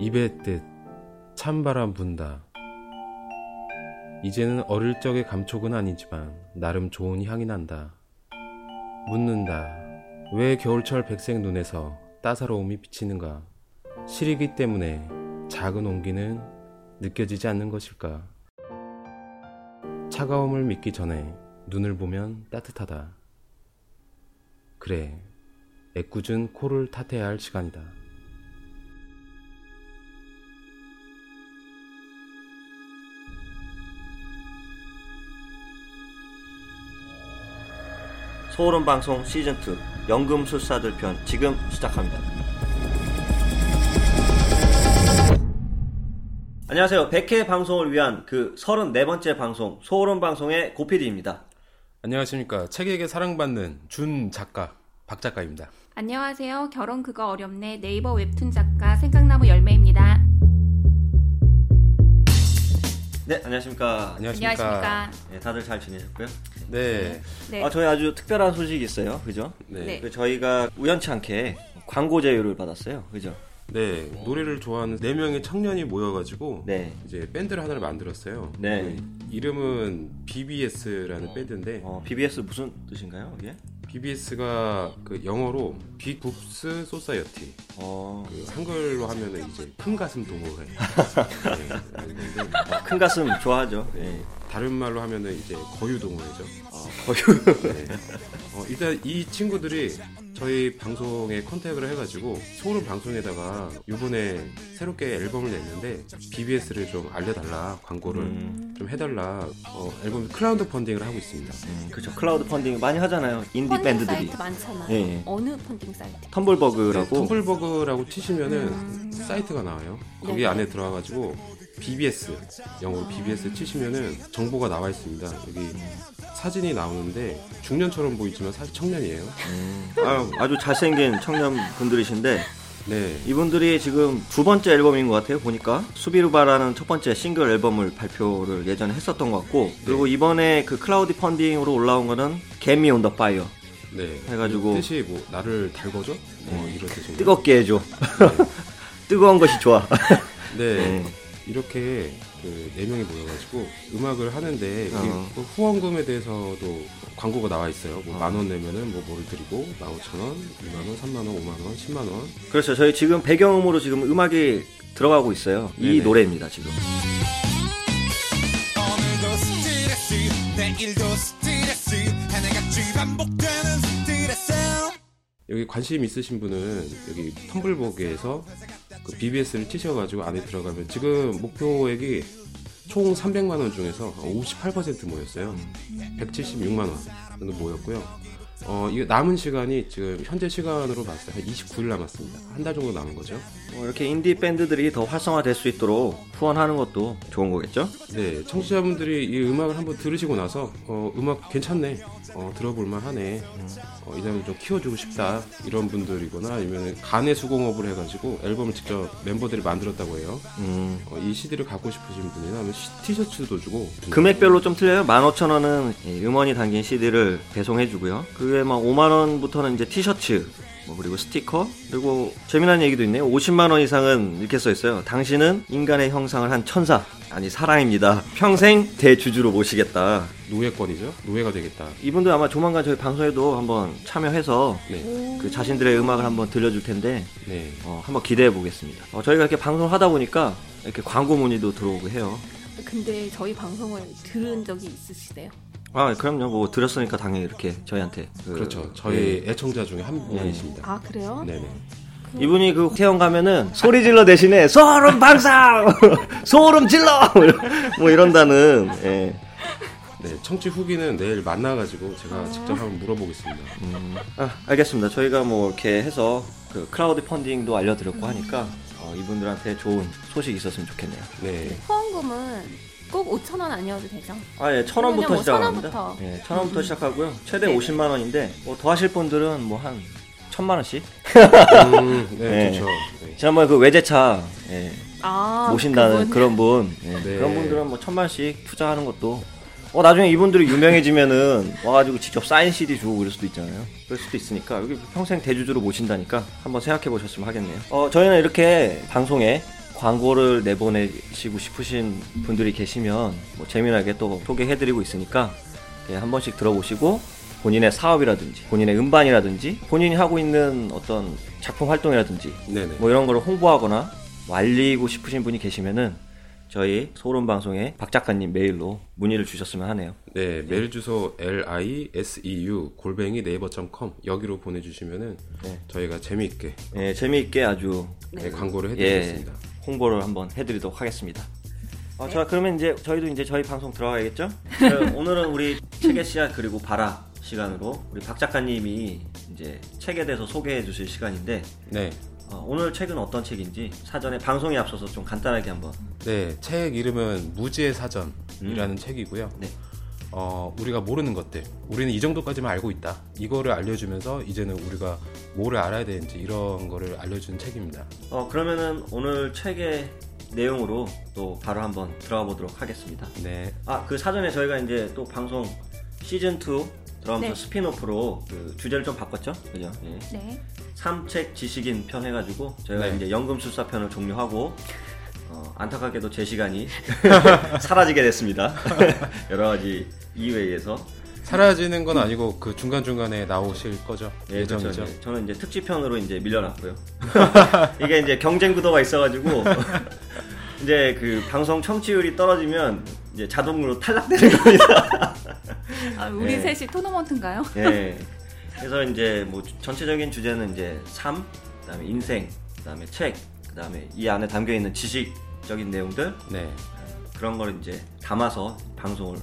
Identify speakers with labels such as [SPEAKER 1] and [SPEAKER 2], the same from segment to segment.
[SPEAKER 1] 입의 뜻 찬바람 분다. 이제는 어릴 적의 감촉은 아니지만 나름 좋은 향이 난다. 묻는다. 왜 겨울철 백색 눈에서 따사로움이 비치는가? 시리기 때문에 작은 온기는 느껴지지 않는 것일까? 차가움을 믿기 전에 눈을 보면 따뜻하다. 그래, 애꿎은 코를 탓해야 할 시간이다.
[SPEAKER 2] 소름 방송 시즌 2 연금술사들 편 지금 시작합니다. 안녕하세요. 100회 방송을 위한 그 34번째 방송 소름 방송의 고피디입니다.
[SPEAKER 1] 안녕하십니까. 책에게 사랑받는 준 작가, 박 작가입니다.
[SPEAKER 3] 안녕하세요. 결혼 그거 어렵네 네이버 웹툰 작가 생각나무 열매입니다.
[SPEAKER 2] 네, 안녕하십니까.
[SPEAKER 1] 안녕하십니까.
[SPEAKER 3] 안녕하십니까.
[SPEAKER 2] 네, 다들 잘 지내셨고요.
[SPEAKER 1] 네.
[SPEAKER 3] 네.
[SPEAKER 2] 아, 저희 아주 특별한 소식이 있어요. 그죠?
[SPEAKER 1] 네.
[SPEAKER 3] 네.
[SPEAKER 2] 그 저희가 우연치 않게 광고 제휴를 받았어요. 그죠?
[SPEAKER 1] 네. 노래를 좋아하는 4명의 청년이 모여가지고
[SPEAKER 2] 네.
[SPEAKER 1] 이제 밴드를 하나를 만들었어요.
[SPEAKER 2] 네.
[SPEAKER 1] 그 이름은 BBS라는 밴드인데
[SPEAKER 2] 어, BBS 무슨 뜻인가요? 이게?
[SPEAKER 1] BBS가 그 영어로 Big Boobs Society. 어, 그 한글로 하면은 이제 큰 가슴 동호회. 네.
[SPEAKER 2] 큰 가슴 좋아하죠. 네.
[SPEAKER 1] 다른 말로 하면은 이제 거유 동호회죠.
[SPEAKER 2] 어, 거유
[SPEAKER 1] 네. 어, 일단 이 친구들이 저희 방송에 contact를 해가지고 소름 방송에다가 이번에 새롭게 앨범을 냈는데 BBS를 좀 알려달라 광고를
[SPEAKER 2] 음.
[SPEAKER 1] 좀 해달라 어, 앨범 crowd funding을 하고 있습니다.
[SPEAKER 2] 음, 그렇죠. crowd funding 많이 하잖아요. 인디
[SPEAKER 3] 펀딩
[SPEAKER 2] 밴드들이.
[SPEAKER 3] 사이트 많잖아요.
[SPEAKER 2] 예, 예.
[SPEAKER 3] 어느 펀딩 사이트?
[SPEAKER 2] 텀블버그라고.
[SPEAKER 1] 네, 텀블버그라고 치시면은
[SPEAKER 3] 음.
[SPEAKER 1] 사이트가 나와요. 거기
[SPEAKER 3] 네.
[SPEAKER 1] 안에 들어가가지고 BBS 영어로 BBS 치시면은 정보가 나와 있습니다. 여기 사진이 나오는데 중년처럼 보이지만 사실 청년이에요.
[SPEAKER 2] 음, 아, 아주 잘생긴 청년 분들이신데
[SPEAKER 1] 네.
[SPEAKER 2] 이분들이 지금 두 번째 앨범인 것 같아요. 보니까 수비루바라는 첫 번째 싱글 앨범을 발표를 예전에 했었던 것 같고 그리고 이번에 그 crowd funding으로 올라온 거는 Get Me on the Fire
[SPEAKER 1] 네.
[SPEAKER 2] 해가지고
[SPEAKER 1] 그 뜻이 뭐 나를 달궈줘? 뭐 이런 뜻인가요?
[SPEAKER 2] 뜨겁게 해줘. 뜨거운 것이 좋아.
[SPEAKER 1] 네.
[SPEAKER 2] 네.
[SPEAKER 1] 이렇게 그 네 명이 모여가지고 음악을 하는데 이
[SPEAKER 2] 어.
[SPEAKER 1] 그 후원금에 대해서도 광고가 나와 있어요. 뭐
[SPEAKER 2] 어.
[SPEAKER 1] 만원 내면은 뭐 뭐를 드리고 만 오천 원, 이만 원, 삼만 원, 오만 원, 십만 원.
[SPEAKER 2] 그렇죠. 저희 지금 배경음으로 지금 음악이 들어가고 있어요. 이
[SPEAKER 1] 네네.
[SPEAKER 2] 노래입니다. 지금.
[SPEAKER 4] 오늘도 스트레스 내일도 스트레스 하나같이 반복되는 스트레스
[SPEAKER 1] 여기 관심 있으신 분은 여기 텀블버그에서 그 BBS를 치셔가지고 안에 들어가면 지금 목표액이 총 300만 원 중에서 58% 모였어요. 176만 원 정도 모였고요. 어, 이거 남은 시간이 지금 현재 시간으로 봤을 때 한 29일 남았습니다. 한 달 정도 남은 거죠.
[SPEAKER 2] 뭐 이렇게 인디 밴드들이 더 활성화될 수 있도록 후원하는 것도 좋은 거겠죠?
[SPEAKER 1] 네, 청취자분들이 이 음악을 한번 들으시고 나서 어, 음악 괜찮네, 어, 들어볼 만 하네, 어, 이 사람 좀 키워주고 싶다 이런 분들이거나 아니면 간의 수공업을 해가지고 앨범을 직접 멤버들이 만들었다고 해요.
[SPEAKER 2] 음.
[SPEAKER 1] 어, 이 CD를 갖고 싶으신 분이나 하면 시- 티셔츠도 주고
[SPEAKER 2] 금액별로 좀 틀려요. 15,000원은 음원이 담긴 CD를 배송해주고요. 그게 막 5만 원부터는 이제 티셔츠, 뭐 그리고 스티커, 그리고 재미난 얘기도 있네요. 50만 원 이상은 이렇게 써 있어요. 당신은 인간의 형상을 한 천사, 아니 사랑입니다. 평생 대주주로 모시겠다.
[SPEAKER 1] 노예권이죠. 노예가 되겠다.
[SPEAKER 2] 이분들 아마 조만간 저희 방송에도 한번 참여해서
[SPEAKER 1] 네,
[SPEAKER 2] 그 자신들의 음악을 한번 들려줄 텐데
[SPEAKER 1] 네,
[SPEAKER 2] 어, 한번 기대해 보겠습니다. 어, 저희가 이렇게 방송을 하다 보니까 이렇게 광고 문의도 들어오고 해요.
[SPEAKER 3] 근데 저희 방송을 들은 적이 있으시대요?
[SPEAKER 2] 아, 그럼요. 뭐 들었으니까 당연히 이렇게 저희한테 그,
[SPEAKER 1] 그렇죠. 저희
[SPEAKER 2] 네.
[SPEAKER 1] 애청자 중에 한 분이십니다.
[SPEAKER 3] 아 그래요?
[SPEAKER 1] 네네.
[SPEAKER 2] 이분이 그 태영 가면은 소리 질러 대신에 소름 방상, 소름 질러 뭐 이런다는. 예.
[SPEAKER 1] 네, 청취 후기는 내일 만나가지고 제가 직접 한번 물어보겠습니다.
[SPEAKER 2] 아, 알겠습니다. 저희가 뭐 이렇게 해서 그 crowd funding도 알려드렸고 하니까 어, 이분들한테 좋은 소식이 있었으면 좋겠네요.
[SPEAKER 1] 네,
[SPEAKER 3] 후원금은 꼭 5천 원 아니어도 되죠?
[SPEAKER 2] 아, 예, 천 원부터
[SPEAKER 3] 뭐
[SPEAKER 2] 시작합니다.
[SPEAKER 3] 천 원부터.
[SPEAKER 2] 예, 천 원부터 시작하고요. 최대
[SPEAKER 3] 네.
[SPEAKER 2] 50만 원인데 뭐 더 하실 분들은 뭐 한 천만 원씩.
[SPEAKER 1] 음, 네,
[SPEAKER 2] 네.
[SPEAKER 1] 좋죠. 네.
[SPEAKER 2] 지난번에 그 외제차 예,
[SPEAKER 3] 아
[SPEAKER 2] 모신다는. 그런 분 예,
[SPEAKER 1] 네.
[SPEAKER 2] 그런 분들은 뭐 천만 원씩 투자하는 것도 어 나중에 이분들이 유명해지면은 와가지고 직접 사인 CD 주고 그럴 수도 있잖아요. 그럴 수도 있으니까 여기 평생 대주주로 모신다니까 한번 생각해 보셨으면 하겠네요. 어 저희는 이렇게 방송에 광고를 내보내시고 싶으신 분들이 계시면 뭐 재미나게 또 소개해드리고 있으니까 예, 한 번씩 들어보시고 본인의 사업이라든지 본인의 음반이라든지 본인이 하고 있는 어떤 작품 활동이라든지
[SPEAKER 1] 네네.
[SPEAKER 2] 뭐 이런 거를 홍보하거나 뭐 알리고 싶으신 분이 계시면은 저희 소름 방송에 박 작가님 메일로 문의를 주셨으면 하네요.
[SPEAKER 1] 네, 메일 주소 l i s e u 골뱅이 네이버.com 여기로 보내주시면은
[SPEAKER 2] 네.
[SPEAKER 1] 저희가 재미있게
[SPEAKER 2] 예, 재미있게 아주
[SPEAKER 1] 네, 광고를
[SPEAKER 2] 예,
[SPEAKER 1] 해드리겠습니다.
[SPEAKER 2] 홍보를 한번 해드리도록 하겠습니다. 어, 자, 그러면 이제 저희도 이제 저희 방송 들어가야겠죠? 자, 오늘은 우리 책의 씨앗 그리고 바라 시간으로 우리 박 작가님이 이제 책에 대해서 소개해 주실 시간인데
[SPEAKER 1] 네,
[SPEAKER 2] 어, 오늘 책은 어떤 책인지 사전에 방송에 앞서서 좀 간단하게 한번
[SPEAKER 1] 네, 책 이름은 무지의 사전이라는 책이고요.
[SPEAKER 2] 네.
[SPEAKER 1] 어, 우리가 모르는 것들, 우리는 이 정도까지만 알고 있다. 이거를 알려주면서 이제는 우리가 뭐를 알아야 되는지 이런 거를 알려주는 책입니다.
[SPEAKER 2] 어, 그러면은 오늘 책의 내용으로 또 바로 한번 들어가 보도록 하겠습니다.
[SPEAKER 1] 네,
[SPEAKER 2] 아, 그 사전에 저희가 이제 또 방송 시즌 2 들어가면서
[SPEAKER 3] 네.
[SPEAKER 2] 스피노프로 그 주제를 좀 바꿨죠? 그죠? 예.
[SPEAKER 3] 네.
[SPEAKER 2] 삼책 지식인 편 해가지고 저희가
[SPEAKER 1] 네.
[SPEAKER 2] 이제 연금술사 편을 종료하고 어, 안타깝게도 제 시간이 사라지게 됐습니다. 여러 가지 이유에 의해서
[SPEAKER 1] 사라지는 건 아니고 그 중간 중간에 나오실 거죠?
[SPEAKER 2] 예,
[SPEAKER 1] 예정이죠.
[SPEAKER 2] 그렇죠. 예. 저는 이제 특집편으로 이제 밀려났고요. 이게 이제 경쟁 구도가 있어가지고 이제 그 방송 청취율이 떨어지면 이제 자동으로 탈락되는 겁니다.
[SPEAKER 3] 아, 우리
[SPEAKER 2] 네.
[SPEAKER 3] 셋이 토너먼트인가요?
[SPEAKER 2] 예. 그래서 이제 뭐 주- 전체적인 주제는 이제 삶, 그다음에 인생, 그다음에 책, 그다음에 이 안에 담겨 있는 지식적인 내용들
[SPEAKER 1] 네.
[SPEAKER 2] 그런 걸 이제 담아서 방송을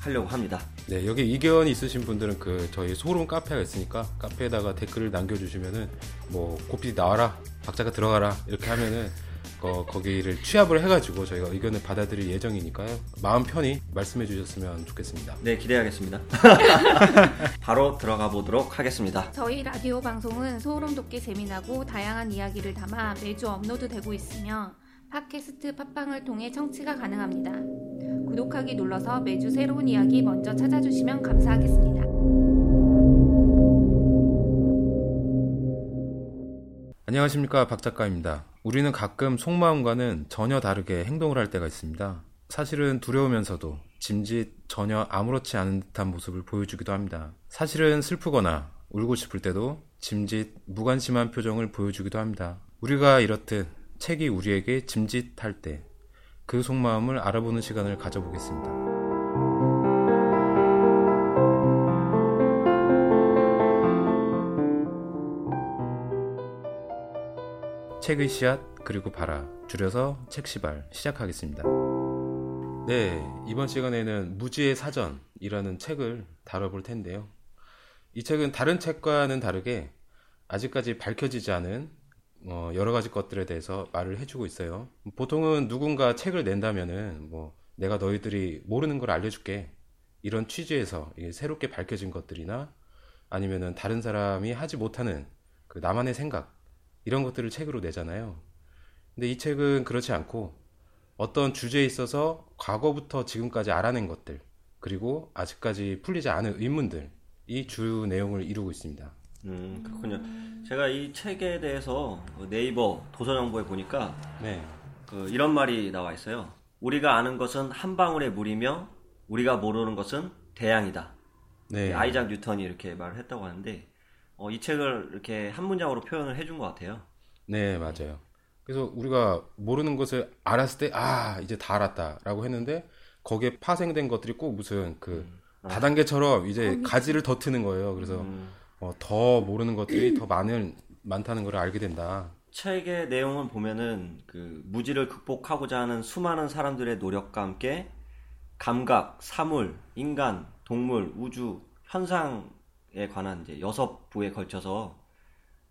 [SPEAKER 2] 하려고 합니다.
[SPEAKER 1] 네, 여기 의견 있으신 분들은 그 저희 소름 카페가 있으니까 카페에다가 댓글을 남겨주시면은 뭐 고피 나와라, 박자가 들어가라 이렇게 하면은 거, 거기를 취합을 해가지고 저희가 의견을 받아들일 예정이니까요. 마음 편히 말씀해 주셨으면 좋겠습니다.
[SPEAKER 2] 네, 기대하겠습니다. 바로 들어가 보도록 하겠습니다.
[SPEAKER 3] 저희 라디오 방송은 소름 돋게 재미나고 다양한 이야기를 담아 매주 업로드되고 있으며 팟캐스트 팟빵을 통해 청취가 가능합니다. 구독하기 눌러서 매주 새로운 이야기 먼저 찾아주시면 감사하겠습니다.
[SPEAKER 1] 안녕하십니까 박 작가입니다. 우리는 가끔 속마음과는 전혀 다르게 행동을 할 때가 있습니다. 사실은 두려우면서도 짐짓 전혀 아무렇지 않은 듯한 모습을 보여주기도 합니다. 사실은 슬프거나 울고 싶을 때도 짐짓 무관심한 표정을 보여주기도 합니다. 우리가 이렇듯 책이 우리에게 짐짓할 때 그 속마음을 알아보는 시간을 가져보겠습니다. 책의 씨앗 그리고 바라 줄여서 책시발 시작하겠습니다. 네 이번 시간에는 무지의 사전이라는 책을 다뤄볼 텐데요. 이 책은 다른 책과는 다르게 아직까지 밝혀지지 않은 어, 여러 가지 것들에 대해서 말을 해주고 있어요. 보통은 누군가 책을 낸다면은 뭐 내가 너희들이 모르는 걸 알려줄게 이런 취지에서 새롭게 밝혀진 것들이나 아니면은 다른 사람이 하지 못하는 그 나만의 생각 이런 것들을 책으로 내잖아요. 근데 이 책은 그렇지 않고 어떤 주제에 있어서 과거부터 지금까지 알아낸 것들 그리고 아직까지 풀리지 않은 의문들 이 주 내용을 이루고 있습니다.
[SPEAKER 2] 음, 그렇군요. 제가 이 책에 대해서 그 네이버 도서 정보에 보니까
[SPEAKER 1] 네,
[SPEAKER 2] 그 이런 말이 나와 있어요. 우리가 아는 것은 한 방울의 물이며 우리가 모르는 것은 대양이다.
[SPEAKER 1] 네,
[SPEAKER 2] 아이작 뉴턴이 이렇게 말을 했다고 하는데 어, 이 책을 이렇게 한 문장으로 표현을 해준 것 같아요.
[SPEAKER 1] 네 맞아요. 그래서 우리가 모르는 것을 알았을 때 아 이제 다 알았다라고 했는데 거기에 파생된 것들이 꼭 무슨 그 다단계처럼 이제 가지를 더 트는 거예요. 그래서
[SPEAKER 2] 음,
[SPEAKER 1] 어, 더 모르는 것들이 더 많은 많다는 걸 알게 된다.
[SPEAKER 2] 책의 내용을 보면은 그 무지를 극복하고자 하는 수많은 사람들의 노력과 함께 감각, 사물, 인간, 동물, 우주, 현상 에 관한 이제 여섯 부에 걸쳐서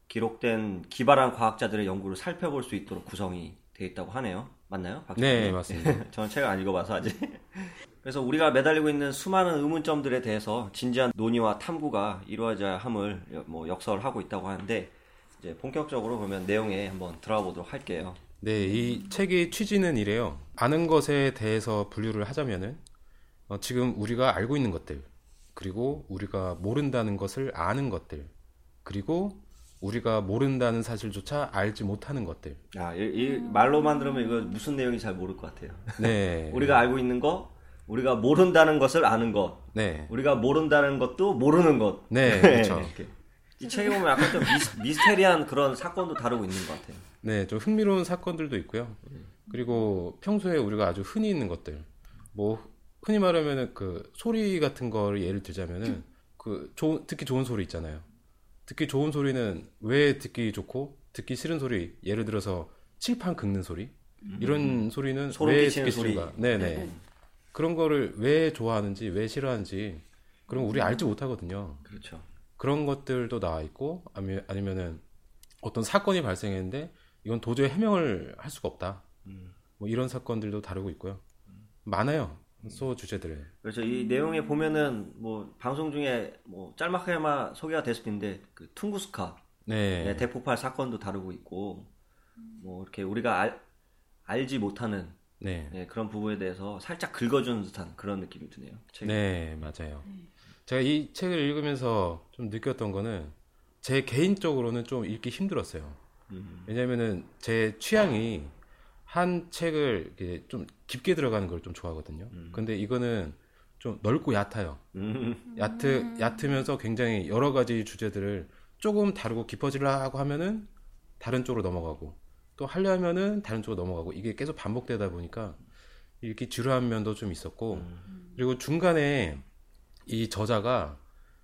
[SPEAKER 2] 기록된 기발한 과학자들의 연구를 살펴볼 수 있도록 구성이 되어 있다고 하네요. 맞나요? 박
[SPEAKER 1] 네? 맞습니다.
[SPEAKER 2] 저는 책을 안 읽어봐서 아직. 그래서 우리가 매달리고 있는 수많은 의문점들에 대해서 진지한 논의와 탐구가 이루어져야 함을 여- 뭐 역설을 하고 있다고 하는데 이제 본격적으로 그러면 내용에 한번 들어가 보도록 할게요.
[SPEAKER 1] 네, 이 책의 취지는 이래요. 아는 것에 대해서 분류를 하자면은 어, 지금 우리가 알고 있는 것들, 그리고 우리가 모른다는 것을 아는 것들, 그리고 우리가 모른다는 사실조차 알지 못하는 것들.
[SPEAKER 2] 아, 이, 이 말로만 들으면 이거 무슨 내용인지 잘 모를 것 같아요.
[SPEAKER 1] 네.
[SPEAKER 2] 우리가 알고 있는 거, 우리가 모른다는 것을 아는 것,
[SPEAKER 1] 네.
[SPEAKER 2] 우리가 모른다는 것도 모르는 것.
[SPEAKER 1] 네, 그렇죠.
[SPEAKER 2] 이 책에 보면 약간 좀 미스, 미스테리한 그런 사건도 다루고 있는 것 같아요.
[SPEAKER 1] 네, 좀 흥미로운 사건들도 있고요. 그리고 평소에 우리가 아주 흔히 있는 것들, 뭐 흔히 말하면은 그 소리 같은 거를 예를 들자면은 그 좋은 듣기 좋은 소리 있잖아요. 듣기 좋은 소리는 왜 듣기 좋고 듣기 싫은 소리, 예를 들어서 칠판 긁는 소리 이런 소리는
[SPEAKER 2] 소름
[SPEAKER 1] 왜 듣기. 싫은가? 네네. 그런 거를 왜 좋아하는지, 왜 싫어하는지 그런 거 우리 알지 못하거든요.
[SPEAKER 2] 그렇죠.
[SPEAKER 1] 그런 것들도 나와 있고 아니, 아니면은 어떤 사건이 발생했는데 이건 도저히 해명을 할 수가 없다. 뭐 이런 사건들도 다루고 있고요. 많아요. 소 주제들을.
[SPEAKER 2] 그렇죠. 이 내용에 보면은 뭐 방송 중에 뭐 짤막하게만 소개가 됐을 텐데 그 퉁구스카
[SPEAKER 1] 네.
[SPEAKER 2] 네, 대폭발 사건도 다루고 있고 뭐 이렇게 우리가 알, 알지 못하는
[SPEAKER 1] 네.
[SPEAKER 2] 네, 그런 부분에 대해서 살짝 긁어주는 듯한 그런 느낌이 드네요. 책이.
[SPEAKER 1] 네, 맞아요. 제가 이 책을 읽으면서 좀 느꼈던 거는 제 개인적으로는 좀 읽기 힘들었어요. 왜냐면은 제 취향이 한 책을 이렇게 좀 깊게 들어가는 걸 좀 좋아하거든요. 근데 이거는 좀 넓고 얕아요.
[SPEAKER 2] 음,
[SPEAKER 1] 얕으, 얕으면서 굉장히 여러 가지 주제들을 조금 다루고 깊어지려고 하면은 다른 쪽으로 넘어가고 또 하려 하면은 다른 쪽으로 넘어가고 이게 계속 반복되다 보니까 이렇게 지루한 면도 좀 있었고 그리고 중간에 이 저자가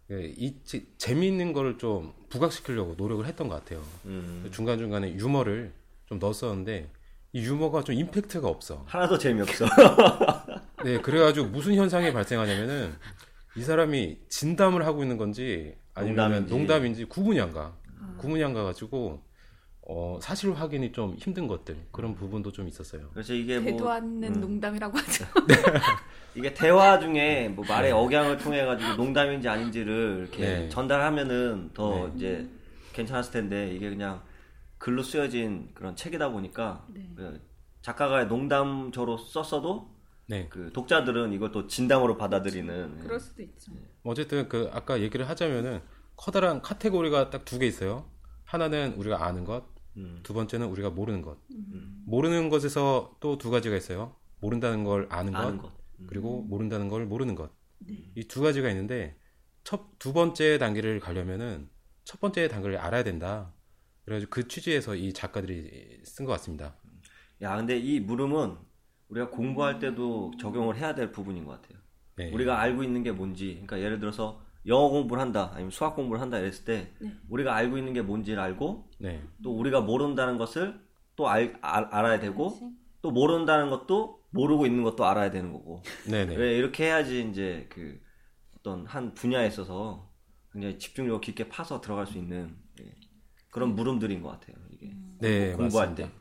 [SPEAKER 1] 그이 지- 재미있는 거를 좀 부각시키려고 노력을 했던 것 같아요.
[SPEAKER 2] 음.
[SPEAKER 1] 중간 중간에 유머를 좀 넣었었는데 이 유머가 좀 임팩트가 없어.
[SPEAKER 2] 하나도 재미없어.
[SPEAKER 1] 네, 그래가지고 무슨 현상이 발생하냐면은 이 사람이 진담을 하고 있는 건지 아니면
[SPEAKER 2] 농담인지.
[SPEAKER 1] 농담인지, 구분이 안 가. 구분이 안 가가지고 어, 사실 확인이 좀 힘든 것들 그런 부분도 좀 있었어요.
[SPEAKER 2] 그래서 이게
[SPEAKER 3] 되도
[SPEAKER 2] 뭐
[SPEAKER 3] 않는 농담이라고 하죠.
[SPEAKER 2] 이게 대화 중에 뭐 말의 억양을 통해 가지고 농담인지 아닌지를 이렇게
[SPEAKER 1] 네.
[SPEAKER 2] 전달하면은 더 이제 괜찮았을 텐데 이게 그냥 글로 쓰여진 그런 책이다 보니까 그 작가가 농담조로 썼어도
[SPEAKER 1] 네.
[SPEAKER 2] 그 독자들은 이걸 또 진담으로 받아들이는
[SPEAKER 3] 그럴 수도 있죠.
[SPEAKER 1] 어쨌든 그 아까 얘기를 하자면은 커다란 카테고리가 딱 두 개 있어요. 하나는 우리가 아는 것,
[SPEAKER 2] 음.
[SPEAKER 1] 두 번째는 우리가 모르는 것. 모르는 것에서 또 두 가지가 있어요. 모른다는 걸 아는 것,
[SPEAKER 2] 아는 것.
[SPEAKER 1] 그리고 모른다는 걸 모르는 것. 이두 가지가 있는데 첫 두 번째 단계를 가려면은 첫 번째 단계를 알아야 된다. 그래가지고 그 취지에서 이 작가들이 쓴 것 같습니다.
[SPEAKER 2] 야 근데 이 물음은 우리가 공부할 때도 적용을 해야 될 부분인 것 같아요.
[SPEAKER 1] 네.
[SPEAKER 2] 우리가 알고 있는 게 뭔지, 그러니까 예를 들어서 영어 공부를 한다, 아니면 수학 공부를 한다 이랬을 때 우리가 알고 있는 게 뭔지를 알고
[SPEAKER 1] 네.
[SPEAKER 2] 또 우리가 모른다는 것을 또 알, 알, 알아야 되고 또 모른다는 것도 모르고 있는 것도 알아야 되는 거고
[SPEAKER 1] 네네.
[SPEAKER 2] 왜 이렇게 해야지 이제 그 어떤 한 분야에 있어서 굉장히 집중력을 깊게 파서 들어갈 수 있는 예, 그런 물음들인 것 같아요 이게
[SPEAKER 1] 네,
[SPEAKER 2] 공부할
[SPEAKER 1] 맞습니다.
[SPEAKER 2] 때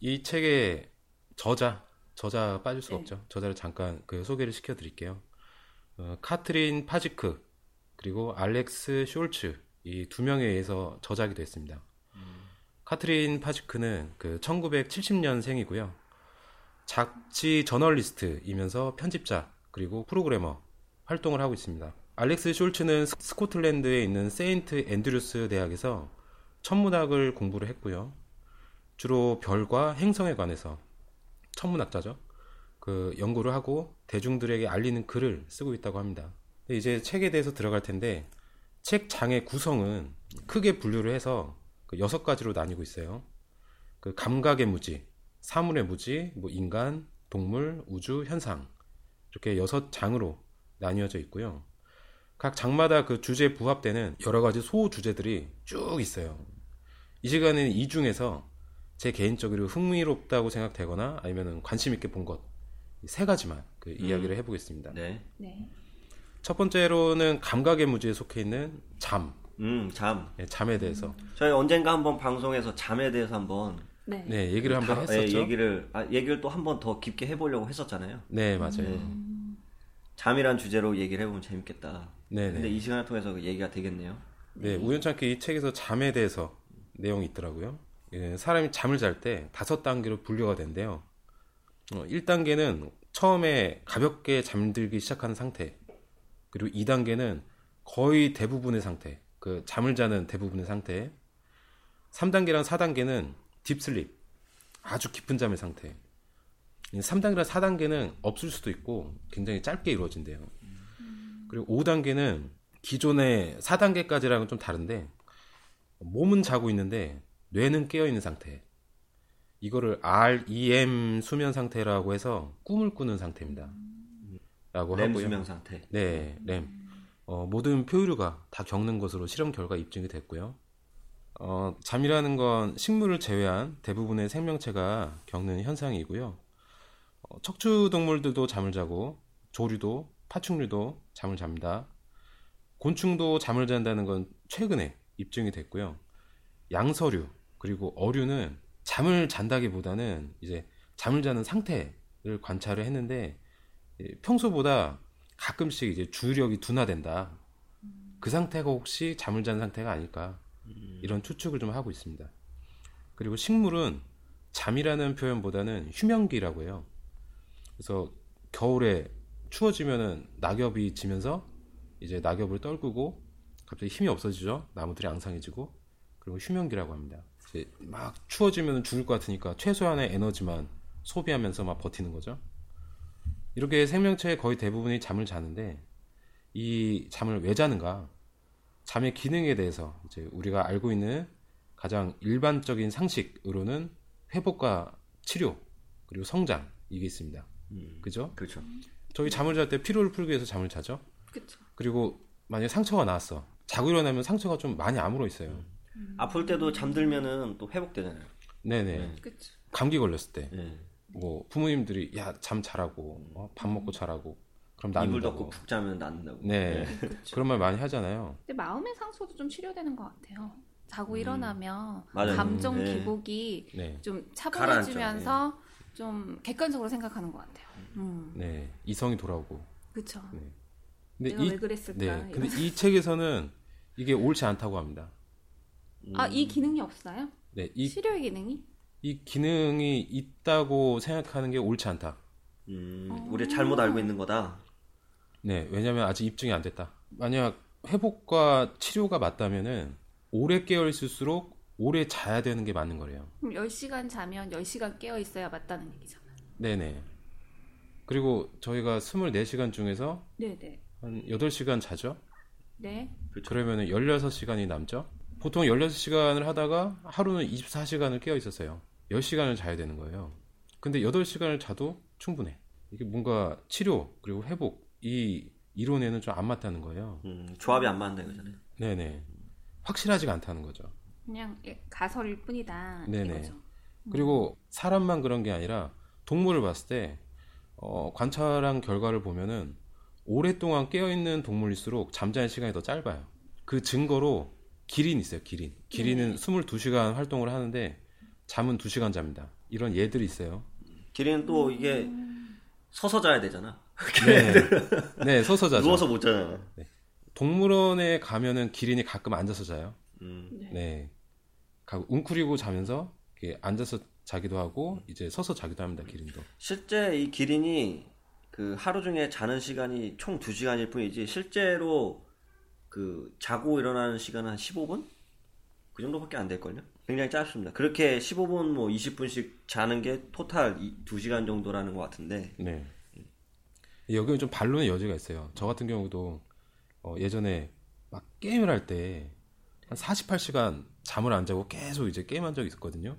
[SPEAKER 1] 이 책의 저자, 저자 빠질 수 없죠. 저자를 잠깐 그 소개를 시켜드릴게요. 어, 카트린 파지크 그리고 알렉스 숄츠 이 두 명에 의해서 저작이 됐습니다. 카트린 파지크는 그 1970년생이고요. 잡지 저널리스트이면서 편집자 그리고 프로그래머 활동을 하고 있습니다. 알렉스 숄츠는 스- 스코틀랜드에 있는 세인트 앤드류스 대학에서 천문학을 공부를 했고요. 주로 별과 행성에 관해서 천문학자죠. 그 연구를 하고 대중들에게 알리는 글을 쓰고 있다고 합니다. 이제 책에 대해서 들어갈 텐데 책 장의 구성은 크게 분류를 해서 그 여섯 가지로 나뉘고 있어요. 그 감각의 무지, 사물의 무지, 뭐 인간, 동물, 우주, 현상 이렇게 여섯 장으로 나뉘어져 있고요. 각 장마다 그 주제에 부합되는 여러 가지 소 주제들이 쭉 있어요. 이 시간에는 이 중에서 제 개인적으로 흥미롭다고 생각되거나 아니면 관심 있게 본 것 세 가지만 그 이야기를 해보겠습니다.
[SPEAKER 2] 네.
[SPEAKER 3] 네.
[SPEAKER 1] 첫 번째로는 감각의 무지에 속해 있는 잠,
[SPEAKER 2] 음, 잠.
[SPEAKER 1] 예, 잠에 대해서
[SPEAKER 2] 저희 언젠가 한번 방송에서 잠에 대해서 한번
[SPEAKER 3] 네.
[SPEAKER 1] 네 얘기를 한번
[SPEAKER 2] 다-
[SPEAKER 1] 했었죠.
[SPEAKER 2] 예, 얘기를 아, 얘기를 또 한번 더 깊게 해보려고 했었잖아요.
[SPEAKER 1] 네 맞아요.
[SPEAKER 2] 잠이란 주제로 얘기를 해보면 재밌겠다.
[SPEAKER 1] 네네.
[SPEAKER 2] 근데 이 시간을 통해서 그 얘기가 되겠네요.
[SPEAKER 1] 네, 우연찮게 이 책에서 잠에 대해서 내용이 있더라고요. 예, 사람이 잠을 잘 때 다섯 단계로 분류가 된대요. 어, 1단계는 처음에 가볍게 잠들기 시작하는 상태. 그리고 2단계는 거의 대부분의 상태. 그 잠을 자는 대부분의 상태. 3단계랑 4단계는 딥슬립. 아주 깊은 잠의 상태. 3단계랑 4단계는 없을 수도 있고 굉장히 짧게 이루어진대요. 그리고 5단계는 기존의 4단계까지랑은 좀 다른데 몸은 자고 있는데 뇌는 깨어 있는 상태. 이거를 REM 수면 상태라고 해서 꿈을 꾸는 상태입니다. 라고
[SPEAKER 2] 램
[SPEAKER 1] 하고요.
[SPEAKER 2] 수명 상태.
[SPEAKER 1] 네, 램. 어, 모든 표류가 다 겪는 것으로 실험 결과 입증이 됐고요. 어, 잠이라는 건 식물을 제외한 대부분의 생명체가 겪는 현상이고요. 어, 척추 동물들도 잠을 자고 조류도 파충류도 잠을 잡니다. 곤충도 잠을 잔다는 건 최근에 입증이 됐고요. 양서류 그리고 어류는 잠을 잔다기보다는 이제 잠을 자는 상태를 관찰을 했는데 예, 평소보다 가끔씩 이제 주력이 둔화된다. 그 상태가 혹시 잠을 자는 상태가 아닐까 이런 추측을 좀 하고 있습니다. 그리고 식물은 잠이라는 표현보다는 휴면기라고 해요. 그래서 겨울에 추워지면은 낙엽이 지면서 이제 낙엽을 떨구고 갑자기 힘이 없어지죠. 나무들이 앙상해지고 그리고 휴면기라고 합니다. 이제 막 추워지면 죽을 것 같으니까 최소한의 에너지만 소비하면서 막 버티는 거죠. 이렇게 생명체의 거의 대부분이 잠을 자는데 이 잠을 왜 자는가? 잠의 기능에 대해서 이제 우리가 알고 있는 가장 일반적인 상식으로는 회복과 치료 그리고 성장 이게 있습니다. 그죠?
[SPEAKER 2] 그렇죠.
[SPEAKER 1] 저희 잠을 잘 때 피로를 풀기 위해서 잠을 자죠.
[SPEAKER 3] 그쵸.
[SPEAKER 1] 그리고 만약에 상처가 나왔어. 자고 일어나면 상처가 좀 많이 아물어 있어요.
[SPEAKER 2] 아플 때도 잠들면은 또 회복되잖아요.
[SPEAKER 1] 네네.
[SPEAKER 3] 그쵸.
[SPEAKER 1] 감기 걸렸을 때,
[SPEAKER 2] 네.
[SPEAKER 1] 뭐 부모님들이 야잠 자라고, 어, 밥 먹고 자라고, 그럼
[SPEAKER 2] 이불
[SPEAKER 1] 낫는다고.
[SPEAKER 2] 덮고 푹 자면 낫는다고.
[SPEAKER 1] 네, 그런 말 많이 하잖아요.
[SPEAKER 3] 근데 마음의 상처도 좀 치료되는 것 같아요. 자고 일어나면
[SPEAKER 2] 맞아요.
[SPEAKER 3] 감정
[SPEAKER 2] 네.
[SPEAKER 3] 기복이
[SPEAKER 1] 네,
[SPEAKER 3] 좀 차분해지면서 좀 객관적으로 생각하는 것 같아요. 음,
[SPEAKER 1] 네, 이성이 돌아오고.
[SPEAKER 3] 그쵸.
[SPEAKER 1] 근데
[SPEAKER 3] 내가
[SPEAKER 1] 이,
[SPEAKER 3] 왜 그랬을까?
[SPEAKER 1] 네, 근데.
[SPEAKER 3] 이
[SPEAKER 1] 책에서는 이게 옳지 않다고 합니다.
[SPEAKER 3] 아, 이 기능이 없어요?
[SPEAKER 1] 네, 이,
[SPEAKER 3] 치료의 기능이?
[SPEAKER 1] 이 기능이 있다고 생각하는 게 옳지 않다.
[SPEAKER 2] 음, 우리 잘못 알고 있는 거다.
[SPEAKER 1] 네, 왜냐면 아직 입증이 안 됐다. 만약 회복과 치료가 맞다면은 오래 깨어 있을수록 오래 자야 되는 게 맞는 거래요.
[SPEAKER 3] 그럼 10시간 자면 10시간 깨어 있어야 맞다는 얘기잖아요.
[SPEAKER 1] 네네. 그리고 저희가 24시간 중에서
[SPEAKER 3] 네네.
[SPEAKER 1] 한 8시간 자죠?
[SPEAKER 3] 네.
[SPEAKER 2] 그렇죠.
[SPEAKER 1] 그러면 은 16시간이 남죠? 보통 16시간을 하다가 하루는 24시간을 깨어 있었어요. 10시간을 자야 되는 거예요. 근데 8시간을 자도 충분해. 이게 뭔가 치료, 그리고 회복, 이 이론에는 좀 안 맞다는 거예요.
[SPEAKER 2] 음, 조합이 안 맞는다 이거잖아요.
[SPEAKER 1] 네네. 확실하지가 않다는 거죠.
[SPEAKER 3] 그냥 예, 가설일 뿐이다.
[SPEAKER 1] 네네.
[SPEAKER 3] 이거죠.
[SPEAKER 1] 그리고 사람만 그런 게 아니라 동물을 봤을 때 어, 관찰한 결과를 보면은 오랫동안 깨어있는 동물일수록 잠자는 시간이 더 짧아요. 그 증거로 기린 있어요, 기린. 기린은 22시간 활동을 하는데 잠은 2시간 잡니다. 이런 예들이 있어요.
[SPEAKER 2] 기린은 또 이게 서서 자야 되잖아.
[SPEAKER 1] 네, 네 서서 자죠.
[SPEAKER 2] 누워서 못 자잖아.
[SPEAKER 1] 동물원에 가면은 기린이 가끔 앉아서 자요.
[SPEAKER 2] 음,
[SPEAKER 1] 네. 가- 웅크리고 자면서 이렇게 앉아서 자기도 하고 이제 서서 자기도 합니다, 기린도.
[SPEAKER 2] 실제 이 기린이 그 하루 중에 자는 시간이 총 2시간일 뿐이지 실제로 그 자고 일어나는 시간은 한 15분? 그 정도밖에 안 될걸요? 굉장히 짧습니다. 그렇게 15분 뭐 20분씩 자는 게 토탈 2시간 정도라는 것 같은데
[SPEAKER 1] 네. 여기는 좀 반론의 여지가 있어요. 저 같은 경우도 어, 예전에 막 게임을 할 때 한 48시간 잠을 안 자고 계속 이제 게임한 적이 있었거든요.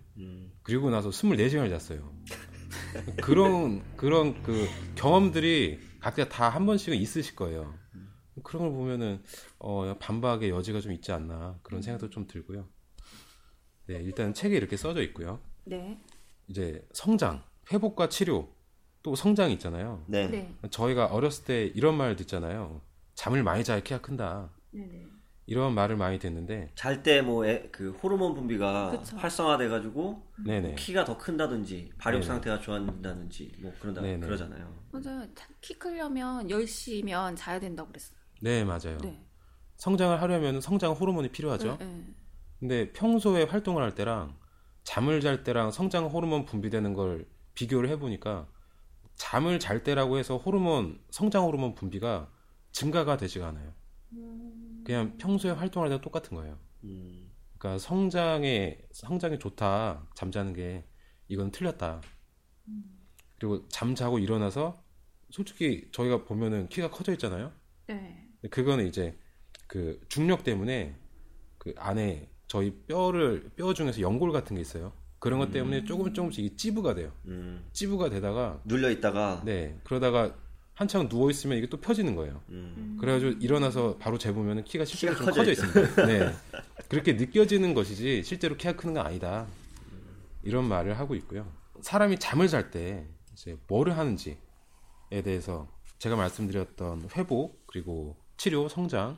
[SPEAKER 1] 그리고 나서 24시간을 잤어요. 그런 그런 그 경험들이 각자 다 한 번씩은 있으실 거예요. 그런 걸 보면은 어, 반박의 여지가 좀 있지 않나 그런 생각도 좀 들고요. 네, 일단 책에 이렇게 써져 있고요.
[SPEAKER 3] 네.
[SPEAKER 1] 이제 성장, 회복과 치료, 또 성장이 있잖아요.
[SPEAKER 2] 네.
[SPEAKER 3] 네.
[SPEAKER 1] 저희가 어렸을 때 이런 말 듣잖아요. 잠을 많이 자야 키가 큰다.
[SPEAKER 3] 네 네.
[SPEAKER 1] 이런 말을 많이 듣는데,
[SPEAKER 2] 잘 때 뭐 그 호르몬 분비가
[SPEAKER 3] 그쵸.
[SPEAKER 2] 활성화돼 가지고
[SPEAKER 1] 네네.
[SPEAKER 2] 키가 더 큰다든지 발육
[SPEAKER 1] 네네.
[SPEAKER 2] 상태가 좋아진다든지 뭐 그런다
[SPEAKER 1] 네네.
[SPEAKER 2] 그러잖아요.
[SPEAKER 3] 맞아요. 키 크려면 10시면 자야 된다고 그랬어요.
[SPEAKER 1] 네, 맞아요.
[SPEAKER 3] 네.
[SPEAKER 1] 성장을 하려면 성장 호르몬이 필요하죠.
[SPEAKER 3] 네, 네.
[SPEAKER 1] 근데 평소에 활동을 할 때랑 잠을 잘 때랑 성장 호르몬 분비되는 걸 비교를 해보니까 잠을 잘 때라고 해서 호르몬, 성장 호르몬 분비가 증가가 되지가 않아요. 그냥 평소에 활동할 때 똑같은 거예요.
[SPEAKER 2] 음,
[SPEAKER 1] 그러니까 성장에 성장에 좋다 잠자는 게 이건 틀렸다. 그리고 잠자고 일어나서 솔직히 저희가 보면은 키가 커져 있잖아요.
[SPEAKER 3] 네.
[SPEAKER 1] 그거는 이제 그 중력 때문에 그 안에 저희 뼈를 뼈 중에서 연골 같은 게 있어요. 그런 것 때문에 조금 조금씩 이게 찌부가 돼요.
[SPEAKER 2] 음,
[SPEAKER 1] 찌부가 되다가
[SPEAKER 2] 눌려 있다가
[SPEAKER 1] 네 그러다가 한창 누워 있으면 이게 또 펴지는 거예요.
[SPEAKER 2] 음,
[SPEAKER 1] 그래가지고 일어나서 바로 재보면 키가 실제로
[SPEAKER 2] 키가
[SPEAKER 1] 좀
[SPEAKER 2] 커져
[SPEAKER 1] 커져. 있습니다. 네 그렇게 느껴지는 것이지 실제로 키가 크는 건 아니다. 이런 말을 하고 있고요. 사람이 잠을 잘 때 이제 뭐를 하는지에 대해서 제가 말씀드렸던 회복 그리고 치료, 성장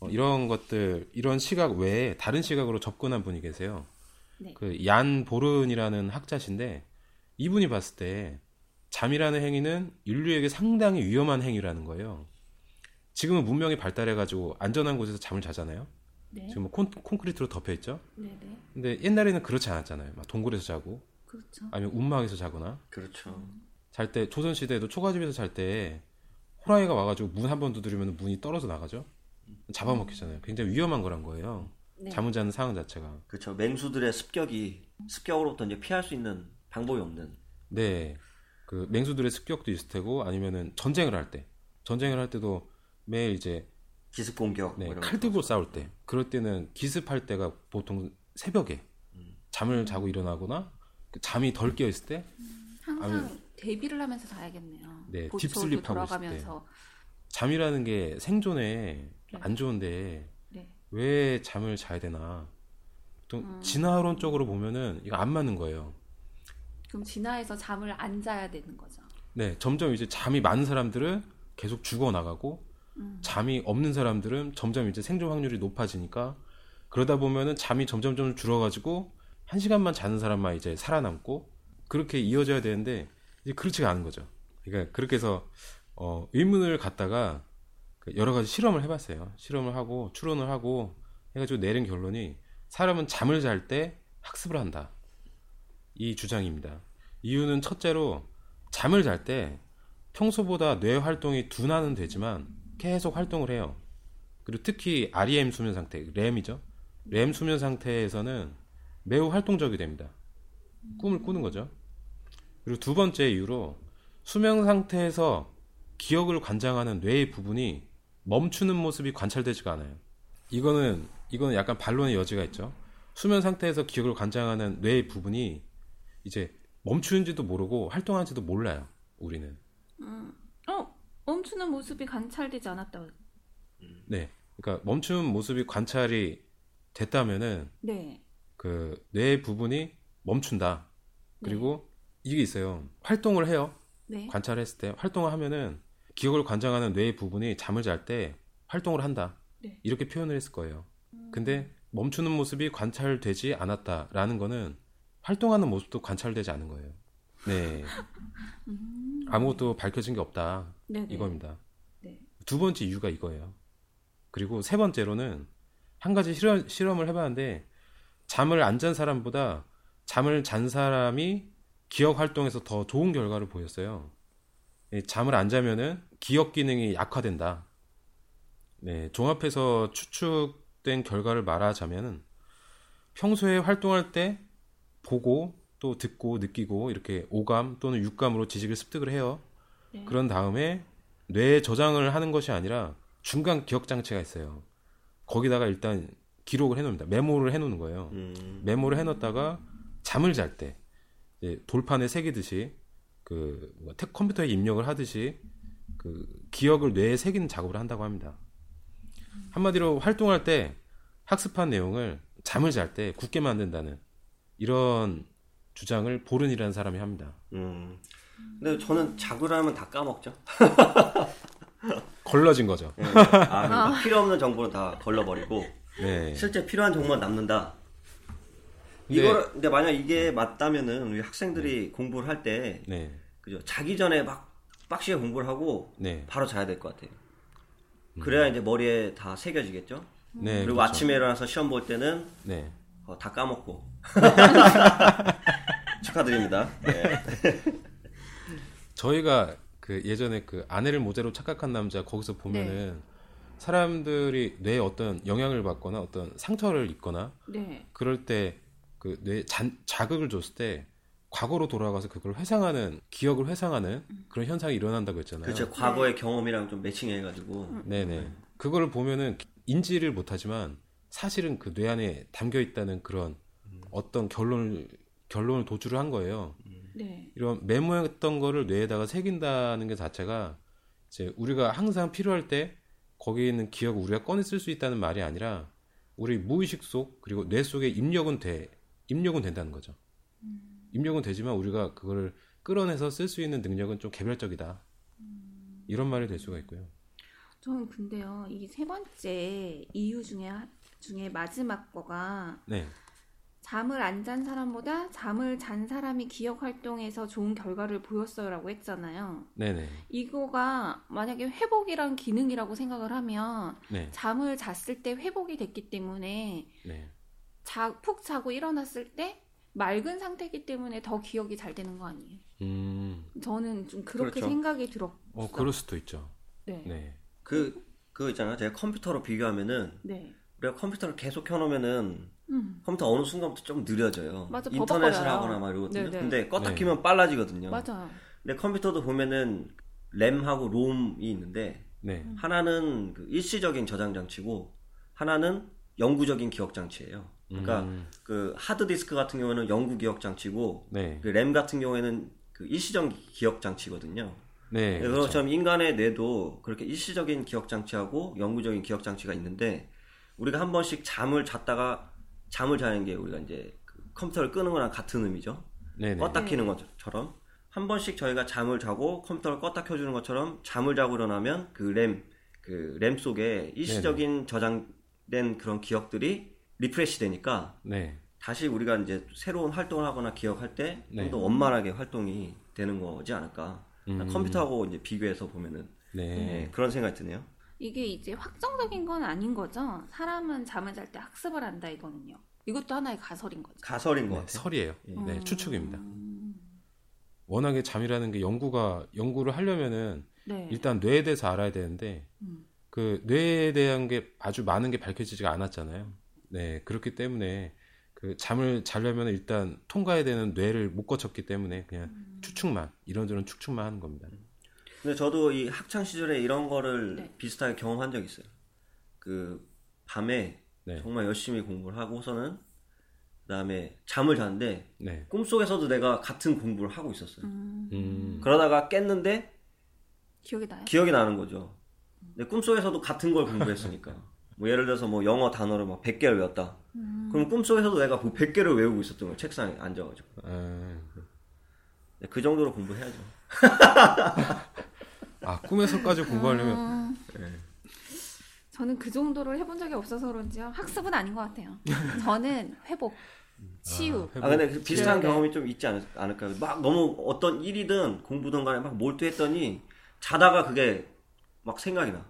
[SPEAKER 1] 어, 이런 것들 이런 시각 외에 다른 시각으로 접근한 분이 계세요.
[SPEAKER 3] 네.
[SPEAKER 1] 그얀 보른이라는 학자신데 이분이 봤을 때 잠이라는 행위는 인류에게 상당히 위험한 행위라는 거예요. 지금은 문명이 발달해가지고 안전한 곳에서 잠을 자잖아요.
[SPEAKER 3] 네.
[SPEAKER 1] 지금 뭐 콘, 콘크리트로 덮여 있죠.
[SPEAKER 3] 네, 네.
[SPEAKER 1] 근데 옛날에는 그렇지 않았잖아요. 막 동굴에서 자고
[SPEAKER 3] 그렇죠.
[SPEAKER 1] 아니면 운막에서 자거나
[SPEAKER 2] 그렇죠.
[SPEAKER 1] 잘 때 조선 시대에도 초가집에서 잘 때 호랑이가 와가지고 문 한 번 두드리면 문이 떨어져 나가죠. 잡아먹히잖아요. 굉장히 위험한 거란 거예요.
[SPEAKER 3] 네.
[SPEAKER 1] 잠을 자는 상황 자체가.
[SPEAKER 2] 그렇죠. 맹수들의 습격이 습격으로부터 이제 피할 수 있는 방법이 없는.
[SPEAKER 1] 네. 그 맹수들의 습격도 있을 테고 아니면은 전쟁을 할 때. 전쟁을 할 때도 매일 이제
[SPEAKER 2] 기습 공격.
[SPEAKER 1] 네,
[SPEAKER 2] 뭐
[SPEAKER 1] 칼 들고 싸울 때. 그럴 때는 기습할 때가 보통 새벽에 잠을 자고 일어나거나 그 잠이 덜 깨어 있을 때
[SPEAKER 3] 항상 대비를 하면서 자야겠네요.
[SPEAKER 1] 네, 딥슬립하고 있을
[SPEAKER 3] 돌아가면서.
[SPEAKER 1] 잠이라는 게 생존에 안 좋은데
[SPEAKER 3] 네.
[SPEAKER 1] 왜 잠을 자야 되나? 보통 진화론적으로 보면은 이거 안 맞는 거예요.
[SPEAKER 3] 그럼 진화해서 잠을 안 자야 되는 거죠.
[SPEAKER 1] 네, 점점 이제 잠이 많은 사람들은 계속 죽어 나가고 잠이 없는 사람들은 점점 이제 생존 확률이 높아지니까 그러다 보면은 잠이 점점 점 줄어가지고 한 시간만 자는 사람만 이제 살아남고 그렇게 이어져야 되는데 이제 그렇지가 않은 거죠. 그러니까 그렇게 해서 어, 의문을 갖다가 그 여러 가지 실험을 해봤어요. 실험을 하고 추론을 하고 해가지고 내린 결론이 사람은 잠을 잘 때 학습을 한다. 이 주장입니다. 이유는 첫째로 잠을 잘 때 평소보다 뇌 활동이 둔화는 되지만 계속 활동을 해요. 그리고 특히 REM 수면 상태, REM이죠. REM 수면 상태에서는 매우 활동적이 됩니다. 꿈을 꾸는 거죠. 그리고 두 번째 이유로 수면 상태에서 기억을 관장하는 뇌의 부분이 멈추는 모습이 관찰되지가 않아요. 이거는 이거는 약간 반론의 여지가 있죠. 수면 상태에서 기억을 관장하는 뇌의 부분이 이제 멈추는지도 모르고 활동하는지도 몰라요. 우리는.
[SPEAKER 3] 어, 멈추는 모습이 관찰되지 않았다고.
[SPEAKER 1] 네. 그러니까 멈춘 모습이 관찰이 됐다면은
[SPEAKER 3] 네.
[SPEAKER 1] 그뇌 부분이 멈춘다. 그리고 이게 있어요. 활동을 해요.
[SPEAKER 3] 네.
[SPEAKER 1] 관찰했을 때 활동을 하면은 기억을 관장하는 뇌의 부분이 잠을 잘 때 활동을 한다.
[SPEAKER 3] 네.
[SPEAKER 1] 이렇게 표현을 했을 거예요. 근데 멈추는 모습이 관찰되지 않았다라는 거는 활동하는 모습도 관찰되지 않은 거예요. 네. 아무것도 밝혀진 게 없다.
[SPEAKER 3] 네, 네.
[SPEAKER 1] 이겁니다.
[SPEAKER 3] 네.
[SPEAKER 1] 두 번째 이유가 이거예요. 그리고 세 번째로는 한 가지 실험, 실험을 해봤는데 잠을 안 잔 사람보다 잠을 잔 사람이 기억 활동에서 더 좋은 결과를 보였어요. 이 잠을 안 자면은 기억 기능이 약화된다. 네, 종합해서 추측된 결과를 말하자면은 평소에 활동할 때 보고 또 듣고 느끼고 이렇게 오감 또는 육감으로 지식을 습득을 해요.
[SPEAKER 3] 네.
[SPEAKER 1] 그런 다음에 뇌에 저장을 하는 것이 아니라 중간 기억 장치가 있어요. 거기다가 일단 기록을 해놓습니다. 메모를 해놓는 거예요.
[SPEAKER 2] 음,
[SPEAKER 1] 메모를 해놓다가 잠을 잘 때 돌판에 새기듯이 그 뭔가 태- 컴퓨터에 입력을 하듯이 그 기억을 뇌에 새기는 작업을 한다고 합니다. 한마디로 활동할 때 학습한 내용을 잠을 잘 때 굳게 만든다는 이런 주장을 보른이라는 사람이 합니다.
[SPEAKER 2] 음. 근데 저는 자고라면 다 까먹죠.
[SPEAKER 1] 걸러진 거죠.
[SPEAKER 2] 예. 아, 그러니까 필요 없는 정보는 다 걸러버리고
[SPEAKER 1] 네.
[SPEAKER 2] 실제 필요한 정보만 남는다.
[SPEAKER 1] 근데-
[SPEAKER 2] 이걸 근데 만약 이게 맞다면은 우리 학생들이 공부를 할때
[SPEAKER 1] 네.
[SPEAKER 2] 그죠 자기 전에 막 빡시게 공부를 하고
[SPEAKER 1] 네.
[SPEAKER 2] 바로 자야 될 것 같아요. 그래야 이제 머리에 다 새겨지겠죠.
[SPEAKER 1] 네.
[SPEAKER 2] 그리고
[SPEAKER 1] 그렇죠.
[SPEAKER 2] 아침에 일어나서 시험 볼 때는
[SPEAKER 1] 네.
[SPEAKER 2] 어, 다 까먹고 축하드립니다. 네.
[SPEAKER 1] 저희가 그 예전에 그 아내를 모자로 착각한 남자 거기서 보면은 사람들이 뇌에 어떤 영향을 받거나 어떤 상처를 입거나
[SPEAKER 3] 네.
[SPEAKER 1] 그럴 때 그뇌 자극을 줬을 때 과거로 돌아가서 그걸 회상하는 기억을 회상하는 그런 현상이 일어난다고 했잖아요.
[SPEAKER 2] 그렇죠. 과거의 경험이랑 좀 매칭해가지고.
[SPEAKER 1] 네네. 그거를 보면은 인지를 못하지만 사실은 그 뇌 안에 담겨 있다는 그런 어떤 결론을 결론을 도출을 한 거예요.
[SPEAKER 3] 네.
[SPEAKER 1] 이런 메모했던 거를 뇌에다가 새긴다는 게 자체가 이제 우리가 항상 필요할 때 거기에 있는 기억을 우리가 꺼내 쓸 수 있다는 말이 아니라 우리 무의식 속 그리고 뇌 속에 입력은 돼 입력은 된다는 거죠. 입력은 되지만 우리가 그거를 끌어내서 쓸 수 있는 능력은 좀 개별적이다. 이런 말이 될 수가 있고요.
[SPEAKER 3] 저는 근데요, 이 세 번째 이유 중에 하- 중에 마지막 거가
[SPEAKER 1] 네,
[SPEAKER 3] 잠을 안 잔 사람보다 잠을 잔 사람이 기억 활동에서 좋은 결과를 보였어요라고 했잖아요.
[SPEAKER 1] 네네,
[SPEAKER 3] 이거가 만약에 회복이란 기능이라고 생각을 하면
[SPEAKER 1] 네,
[SPEAKER 3] 잠을 잤을 때 회복이 됐기 때문에
[SPEAKER 1] 네.
[SPEAKER 3] 자, 푹 자고 일어났을 때 맑은 상태이기 때문에 더 기억이 잘 되는 거 아니에요?
[SPEAKER 1] 음,
[SPEAKER 3] 저는 좀 그렇게
[SPEAKER 2] 그렇죠.
[SPEAKER 3] 생각이 들었어요.
[SPEAKER 1] 어 그럴 수도 있죠.
[SPEAKER 3] 네. 네.
[SPEAKER 1] 네,
[SPEAKER 2] 그, 그거 있잖아요. 제가 컴퓨터로 비교하면은,
[SPEAKER 3] 네.
[SPEAKER 2] 우리가 컴퓨터를 계속 켜놓으면은,
[SPEAKER 3] 음.
[SPEAKER 2] 컴퓨터 어느 순간부터 좀 느려져요.
[SPEAKER 3] 맞아,
[SPEAKER 2] 인터넷을
[SPEAKER 3] 버벅거려요.
[SPEAKER 2] 하거나 막 이러거든요.
[SPEAKER 3] 네네.
[SPEAKER 2] 근데 껐다
[SPEAKER 1] 네.
[SPEAKER 2] 키면 빨라지거든요.
[SPEAKER 3] 맞아요.
[SPEAKER 2] 근데 컴퓨터도 보면은, 램하고 롬이 있는데,
[SPEAKER 1] 네,
[SPEAKER 2] 하나는 그 일시적인 저장 장치고, 하나는 영구적인 기억 장치예요. 그러니까
[SPEAKER 1] 음,
[SPEAKER 2] 그 하드 디스크 같은 경우는 영구 기억 장치고,
[SPEAKER 1] 네,
[SPEAKER 2] 그 램 같은 경우에는 그 일시적 기억 장치거든요.
[SPEAKER 1] 네, 그렇죠.
[SPEAKER 2] 그것처럼 인간의 뇌도 그렇게 일시적인 기억 장치하고 영구적인 기억 장치가 있는데 우리가 한 번씩 잠을 잤다가 잠을 자는 게 우리가 이제 그 컴퓨터를 끄는 거랑 같은 의미죠.
[SPEAKER 1] 네, 네,
[SPEAKER 2] 껐다 키는 것처럼 한 번씩 저희가 잠을 자고 컴퓨터를 껐다 켜주는 것처럼 잠을 자고 일어나면 그 램, 그 램 속에 일시적인 저장된 그런 기억들이 refresh 되니까
[SPEAKER 1] 네,
[SPEAKER 2] 다시 우리가 이제 새로운 활동을 하거나 기억할 때좀
[SPEAKER 1] 네.
[SPEAKER 2] 더 원만하게 활동이 되는 거지 않을까.
[SPEAKER 1] 음.
[SPEAKER 2] 컴퓨터하고 이제 비교해서 보면은
[SPEAKER 1] 네,
[SPEAKER 2] 네, 그런 생각이 드네요.
[SPEAKER 3] 이게 이제 확정적인 건 아닌 거죠. 사람은 잠을 잘 때 학습을 한다 이거는요. 이것도 하나의 가설인 거죠.
[SPEAKER 2] 가설인 것
[SPEAKER 1] 네,
[SPEAKER 2] 같아요.
[SPEAKER 1] 설이에요. 네,
[SPEAKER 3] 음.
[SPEAKER 1] 추측입니다. 워낙에 잠이라는 게 연구가 연구를 하려면은
[SPEAKER 3] 네.
[SPEAKER 1] 일단 뇌에 대해서 알아야 되는데
[SPEAKER 3] 음.
[SPEAKER 1] 그 뇌에 대한 게 아주 많은 게 밝혀지지가 않았잖아요. 네 그렇기 때문에 그 잠을 자려면 일단 통과해야 되는 뇌를 못 거쳤기 때문에 그냥
[SPEAKER 3] 음.
[SPEAKER 1] 추측만 이런저런 추측만 하는 겁니다.
[SPEAKER 2] 근데 저도 이 학창 시절에 이런 거를
[SPEAKER 3] 네.
[SPEAKER 2] 비슷하게 경험한 적이 있어요. 그 밤에
[SPEAKER 1] 네,
[SPEAKER 2] 정말 열심히 공부를 하고서는 그다음에 잠을 잤는데
[SPEAKER 1] 네,
[SPEAKER 2] 꿈속에서도 내가 같은 공부를 하고 있었어요.
[SPEAKER 3] 음,
[SPEAKER 1] 음,
[SPEAKER 2] 그러다가 깼는데
[SPEAKER 3] 기억이 나요?
[SPEAKER 2] 기억이 나는 거죠. 내 꿈속에서도 같은 걸 공부했으니까. 뭐 예를 들어서 뭐 영어 단어를 막 100개를 외웠다.
[SPEAKER 3] 음.
[SPEAKER 2] 그럼 꿈속에서도 내가 그 100개를 외우고 있었던 거예요. 책상에 앉아가지고.
[SPEAKER 1] 아,
[SPEAKER 2] 네, 그 정도로 공부해야죠.
[SPEAKER 1] 아 꿈에서까지 공부하려면
[SPEAKER 3] 음,
[SPEAKER 2] 네.
[SPEAKER 3] 저는 그 정도를 해본 적이 없어서 그런지요. 학습은 아닌 것 같아요. 저는 회복, 치유.
[SPEAKER 1] 회복.
[SPEAKER 2] 아 근데 그 비슷한
[SPEAKER 3] 네.
[SPEAKER 2] 경험이 좀 있지 않을, 않을까요? 막 너무 어떤 일이든 공부든 간에 막 몰두했더니 자다가 그게 막 생각이 나.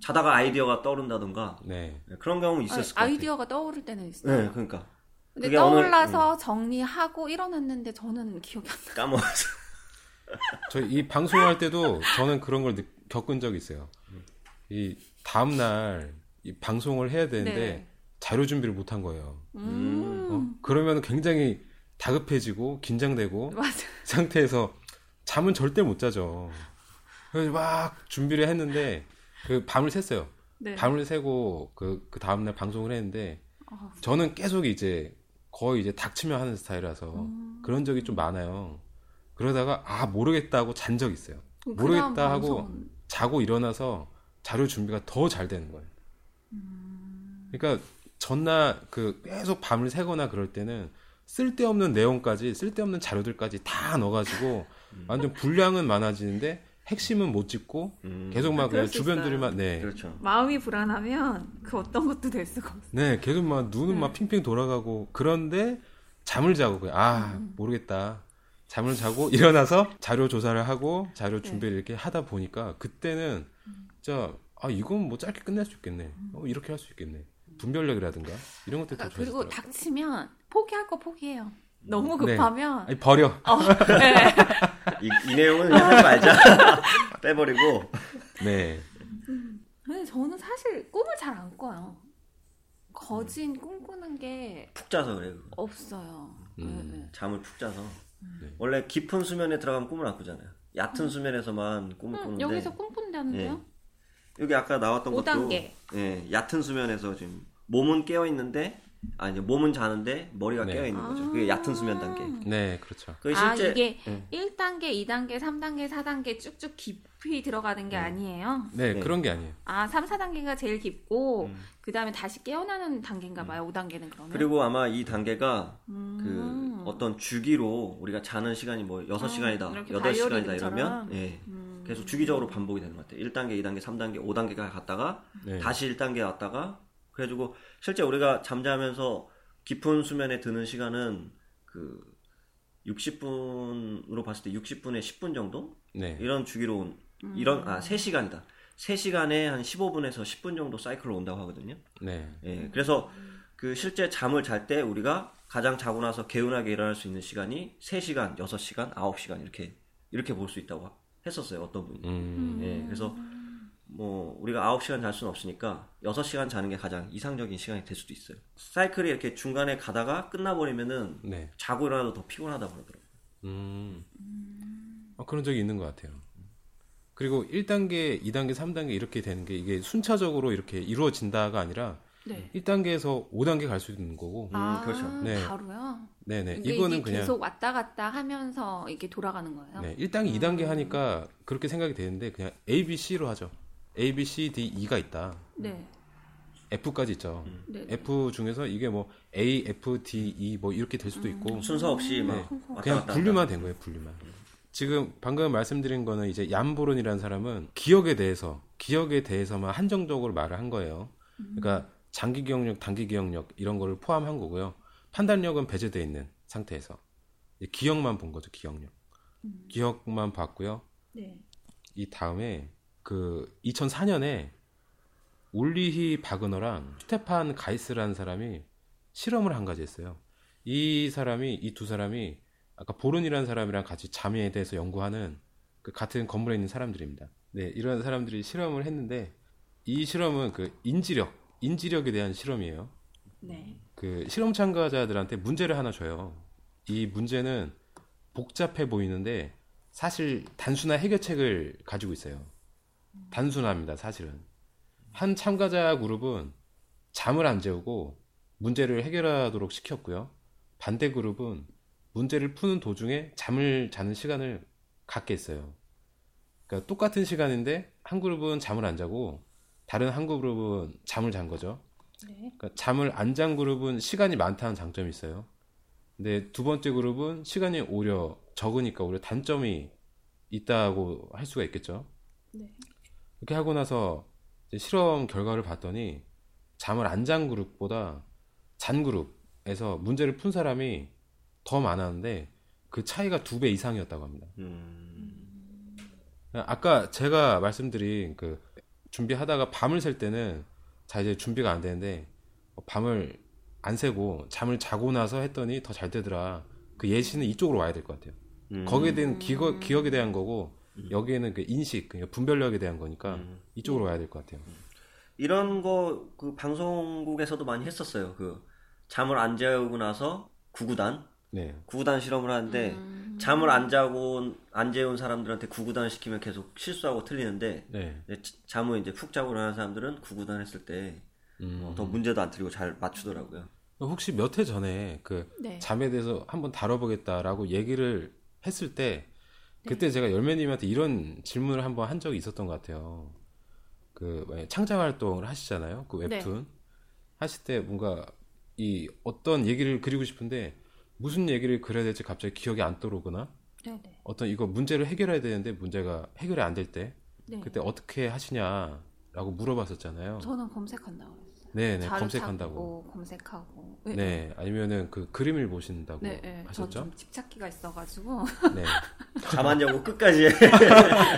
[SPEAKER 2] 자다가 아이디어가 떠오른다던가
[SPEAKER 1] 네,
[SPEAKER 2] 네, 그런 경험이 있었을 것
[SPEAKER 3] 아. 아이디어가 떠오를 때는 있어요.
[SPEAKER 2] 네, 그러니까
[SPEAKER 3] 근데
[SPEAKER 2] 그게 어느-
[SPEAKER 3] 떠올라서 정리하고 일어났는데 저는 기억이 안 나.
[SPEAKER 2] 까먹었어.
[SPEAKER 1] 저희 이 방송할 때도 저는 그런 걸 느- 겪은 적이 있어요. 이 다음 날 이 방송을 해야 되는데
[SPEAKER 3] 네.
[SPEAKER 1] 자료 준비를 못 한 거예요.
[SPEAKER 3] 음,
[SPEAKER 1] 어? 그러면 굉장히 다급해지고 긴장되고. 상태에서 잠은 절대 못 자죠. 그래서 막 준비를 했는데 그 밤을 샜어요.
[SPEAKER 3] 네.
[SPEAKER 1] 밤을 새고 그, 그 다음날 방송을 했는데
[SPEAKER 3] 아,
[SPEAKER 1] 저는 계속 이제 거의 이제 닥치며 하는 스타일이라서
[SPEAKER 3] 음.
[SPEAKER 1] 그런 적이 좀 많아요. 그러다가 아 모르겠다 하고 잔 적 있어요. 모르겠다 하고 자고 일어나서 자료 준비가 더 잘 되는 거예요. 그러니까 전날 그 계속 밤을 새거나 그럴 때는 쓸데없는 내용까지 쓸데없는 자료들까지 다 넣어가지고 완전 분량은 많아지는데 핵심은 못 짚고
[SPEAKER 2] 음,
[SPEAKER 1] 계속 막 그냥
[SPEAKER 3] 수
[SPEAKER 1] 주변들만 네,
[SPEAKER 2] 그렇죠.
[SPEAKER 3] 마음이 불안하면 그 어떤 것도 될 수가 없어.
[SPEAKER 1] 네 계속 막 눈은 막 핑핑 돌아가고 그런데 잠을 자고 그냥 아 모르겠다 잠을 자고 일어나서 자료 조사를 하고 자료 준비를 이렇게 하다 보니까 그때는 진짜 아 이건 뭐 짧게 끝낼 수 있겠네 어, 이렇게 할 수 있겠네 분별력이라든가 이런 것들 다
[SPEAKER 3] 그러니까 그리고. 닥치면 포기할 거 포기해요. 너무
[SPEAKER 1] 네.
[SPEAKER 3] 급하면
[SPEAKER 1] 아니 버려
[SPEAKER 3] 어, 네.
[SPEAKER 2] 이, 이 내용은 하지 말자. 빼버리고
[SPEAKER 1] 네
[SPEAKER 3] 근데 저는 사실 꿈을 잘 안 꿔요. 거진 꿈꾸는 게
[SPEAKER 2] 푹 자서 그래. 그거.
[SPEAKER 3] 없어요.
[SPEAKER 1] 음.
[SPEAKER 3] 네, 네.
[SPEAKER 2] 잠을 푹 자서.
[SPEAKER 1] 네.
[SPEAKER 2] 원래 깊은 수면에 들어가면 꿈을 안 꾸잖아요. 얕은 수면에서만 꿈을
[SPEAKER 3] 음,
[SPEAKER 2] 꾸는데
[SPEAKER 3] 여기서 꿈 꾼다는데요?
[SPEAKER 2] 여기 아까 나왔던 것도
[SPEAKER 3] 5단계.
[SPEAKER 2] 예, 얕은 수면에서 지금 몸은 깨어 있는데 아니 몸은 자는데 머리가
[SPEAKER 1] 네.
[SPEAKER 2] 깨어 있는 거죠. 그게 얕은 수면 단계.
[SPEAKER 1] 네, 그렇죠.
[SPEAKER 2] 그
[SPEAKER 3] 아,
[SPEAKER 2] 실제
[SPEAKER 3] 이게
[SPEAKER 2] 예.
[SPEAKER 3] 1단계, 2단계, 3단계, 4단계 쭉쭉 깊이 들어가는 게 아니에요?
[SPEAKER 1] 네,
[SPEAKER 2] 네.
[SPEAKER 1] 그런 게 아니에요.
[SPEAKER 3] 아, 3, 4단계가 제일 깊고,
[SPEAKER 2] 음.
[SPEAKER 3] 그 다음에 다시 깨어나는 단계인가 봐요, 5단계는 그러면.
[SPEAKER 2] 그리고 아마 이 단계가
[SPEAKER 3] 음.
[SPEAKER 2] 그 어떤 주기로 우리가 자는 시간이 뭐 6시간이다,
[SPEAKER 3] 음, 이렇게
[SPEAKER 2] 8시간이다
[SPEAKER 3] 바이오리듬처럼.
[SPEAKER 2] 이러면 예.
[SPEAKER 3] 음.
[SPEAKER 2] 계속 주기적으로 반복이 되는 것 같아요. 1단계, 2단계, 3단계, 5단계가 갔다가
[SPEAKER 1] 네.
[SPEAKER 2] 다시 1단계 왔다가 그래가지고 실제 우리가 잠자면서 깊은 수면에 드는 시간은 그 60분으로 봤을 때 60분에 10분 정도
[SPEAKER 1] 네.
[SPEAKER 2] 이런 주기로 온 이런 아 3시간이다. 3시간에 한 15분에서 10분 정도 사이클로 온다고 하거든요.
[SPEAKER 1] 네.
[SPEAKER 2] 예. 그래서 그 실제 잠을 잘 때 우리가 가장 자고 나서 개운하게 일어날 수 있는 시간이 3시간, 6시간, 9시간 이렇게 이렇게 볼 수 있다고 했었어요. 어떤 분이.
[SPEAKER 1] 음.
[SPEAKER 2] 예. 그래서 뭐 우리가 9시간 잘 수는 없으니까 6시간 자는 게 가장 이상적인 시간이 될 수도 있어요. 사이클이 이렇게 중간에 가다가 끝나버리면은
[SPEAKER 1] 네.
[SPEAKER 2] 자고 일어나도 더 피곤하다고 그러더라고요.
[SPEAKER 1] 음. 어, 그런 적이 있는 것 같아요. 그리고 1단계, 2단계, 3단계 이렇게 되는 게 이게 순차적으로 이렇게 이루어진다가 아니라
[SPEAKER 3] 네.
[SPEAKER 1] 1단계에서 5단계 갈 수 있는 거고.
[SPEAKER 3] 아,
[SPEAKER 2] 그렇죠.
[SPEAKER 1] 네.
[SPEAKER 3] 바로요?
[SPEAKER 1] 네네.
[SPEAKER 3] 그러니까
[SPEAKER 1] 이거는
[SPEAKER 3] 이게
[SPEAKER 1] 그냥
[SPEAKER 3] 계속 왔다 갔다 하면서 이게 돌아가는 거예요?
[SPEAKER 1] 네, 1단계, 2단계 하니까 그렇게 생각이 되는데 그냥 A, B, C로 하죠. A, B, C, D, E가 있다.
[SPEAKER 3] 네.
[SPEAKER 1] F까지 있죠.
[SPEAKER 3] 네.
[SPEAKER 1] F 중에서 이게 뭐 A, F, D, E 뭐 이렇게 될 수도 있고
[SPEAKER 2] 순서 없이 막
[SPEAKER 1] 네.
[SPEAKER 2] 왔다
[SPEAKER 1] 그냥
[SPEAKER 2] 갔다
[SPEAKER 1] 분류만. 된 거예요, 분류만. 지금 방금 말씀드린 거는 이제 얀보론이라는 사람은 기억에 대해서, 기억에 대해서만 한정적으로 말을 한 거예요. 그러니까 장기 기억력, 단기 기억력 이런 거를 포함한 거고요. 판단력은 배제되어 있는 상태에서 기억만 본 거죠, 기억력. 기억만 봤고요.
[SPEAKER 3] 네.
[SPEAKER 1] 이 다음에 그 2004년에 울리히 바그너랑 스테판 가이스라는 사람이 실험을 한 가지 했어요. 이 사람이 이 두 사람이 아까 보른이라는 사람이랑 같이 잠에 대해서 연구하는 그 같은 건물에 있는 사람들입니다. 네, 이런 사람들이 실험을 했는데 이 실험은 그 인지력, 인지력에 대한 실험이에요.
[SPEAKER 3] 네.
[SPEAKER 1] 그 실험 참가자들한테 문제를 하나 줘요. 이 문제는 복잡해 보이는데 사실 단순한 해결책을 가지고 있어요. 단순합니다, 사실은. 한 참가자 그룹은 잠을 안 재우고 문제를 해결하도록 시켰고요. 반대 그룹은 문제를 푸는 도중에 잠을 자는 시간을 갖게 했어요. 그러니까 똑같은 시간인데 한 그룹은 잠을 안 자고 다른 한 그룹은 잠을 잔 거죠.
[SPEAKER 3] 네.
[SPEAKER 1] 그러니까 잠을 안 잔 그룹은 시간이 많다는 장점이 있어요. 근데 두 번째 그룹은 시간이 오히려 적으니까 오히려 단점이 있다고 할 수가 있겠죠.
[SPEAKER 3] 네.
[SPEAKER 1] 이렇게 하고 나서 이제 실험 결과를 봤더니 잠을 안 잔 그룹보다 잔 그룹에서 문제를 푼 사람이 더 많았는데 그 차이가 두 배 이상이었다고 합니다.
[SPEAKER 2] 음,
[SPEAKER 1] 아까 제가 말씀드린 그 준비하다가 밤을 샐 때는 자 이제 준비가 안 되는데 어, 밤을 안 새고 잠을 자고 나서 했더니 더 잘 되더라. 그 예시는 이쪽으로 와야 될 것 같아요.
[SPEAKER 2] 음.
[SPEAKER 1] 거기에 대한 기억, 기억에 대한 거고 여기에는 그 인식, 그러니까 분별력에 대한 거니까
[SPEAKER 2] 음.
[SPEAKER 1] 이쪽으로 와야 될 것 같아요.
[SPEAKER 2] 이런 거 그 방송국에서도 많이 했었어요. 그 잠을 안 재우고 나서 구구단
[SPEAKER 1] 네,
[SPEAKER 2] 구구단 실험을 하는데
[SPEAKER 3] 음.
[SPEAKER 2] 잠을 안 자고 안 재운 사람들한테 구구단 시키면 계속 실수하고 틀리는데
[SPEAKER 1] 네,
[SPEAKER 2] 이제 잠을 이제 푹 자고 일어나는 사람들은 구구단 했을 때
[SPEAKER 1] 음.
[SPEAKER 2] 더 문제도 안 틀리고 잘 맞추더라고요.
[SPEAKER 1] 혹시 몇 해 전에 그
[SPEAKER 3] 네.
[SPEAKER 1] 잠에 대해서 한번 다뤄보겠다라고 얘기를 했을 때
[SPEAKER 3] 네.
[SPEAKER 1] 그때 제가 열매님한테 이런 질문을 한번 한 적이 있었던 것 같아요. 그 창작 활동을 하시잖아요. 그
[SPEAKER 3] 네.
[SPEAKER 1] 웹툰 하실 때 뭔가 이 어떤 얘기를 그리고 싶은데 무슨 얘기를 그려야 될지 갑자기 기억이 안 떠오르거나
[SPEAKER 3] 네. 네.
[SPEAKER 1] 어떤 이거 문제를 해결해야 되는데 문제가 해결이 안 될때
[SPEAKER 3] 네.
[SPEAKER 1] 그때 어떻게 하시냐라고 물어봤었잖아요.
[SPEAKER 3] 저는 검색한다고 했어요.
[SPEAKER 1] 네, 네, 검색한다고.
[SPEAKER 3] 검색하고.
[SPEAKER 1] 네, 아니면은 그 그림을 보신다고
[SPEAKER 3] 네, 네.
[SPEAKER 1] 하셨죠?
[SPEAKER 3] 집착기가 있어가지고
[SPEAKER 1] 네.
[SPEAKER 2] 잠안 자고 끝까지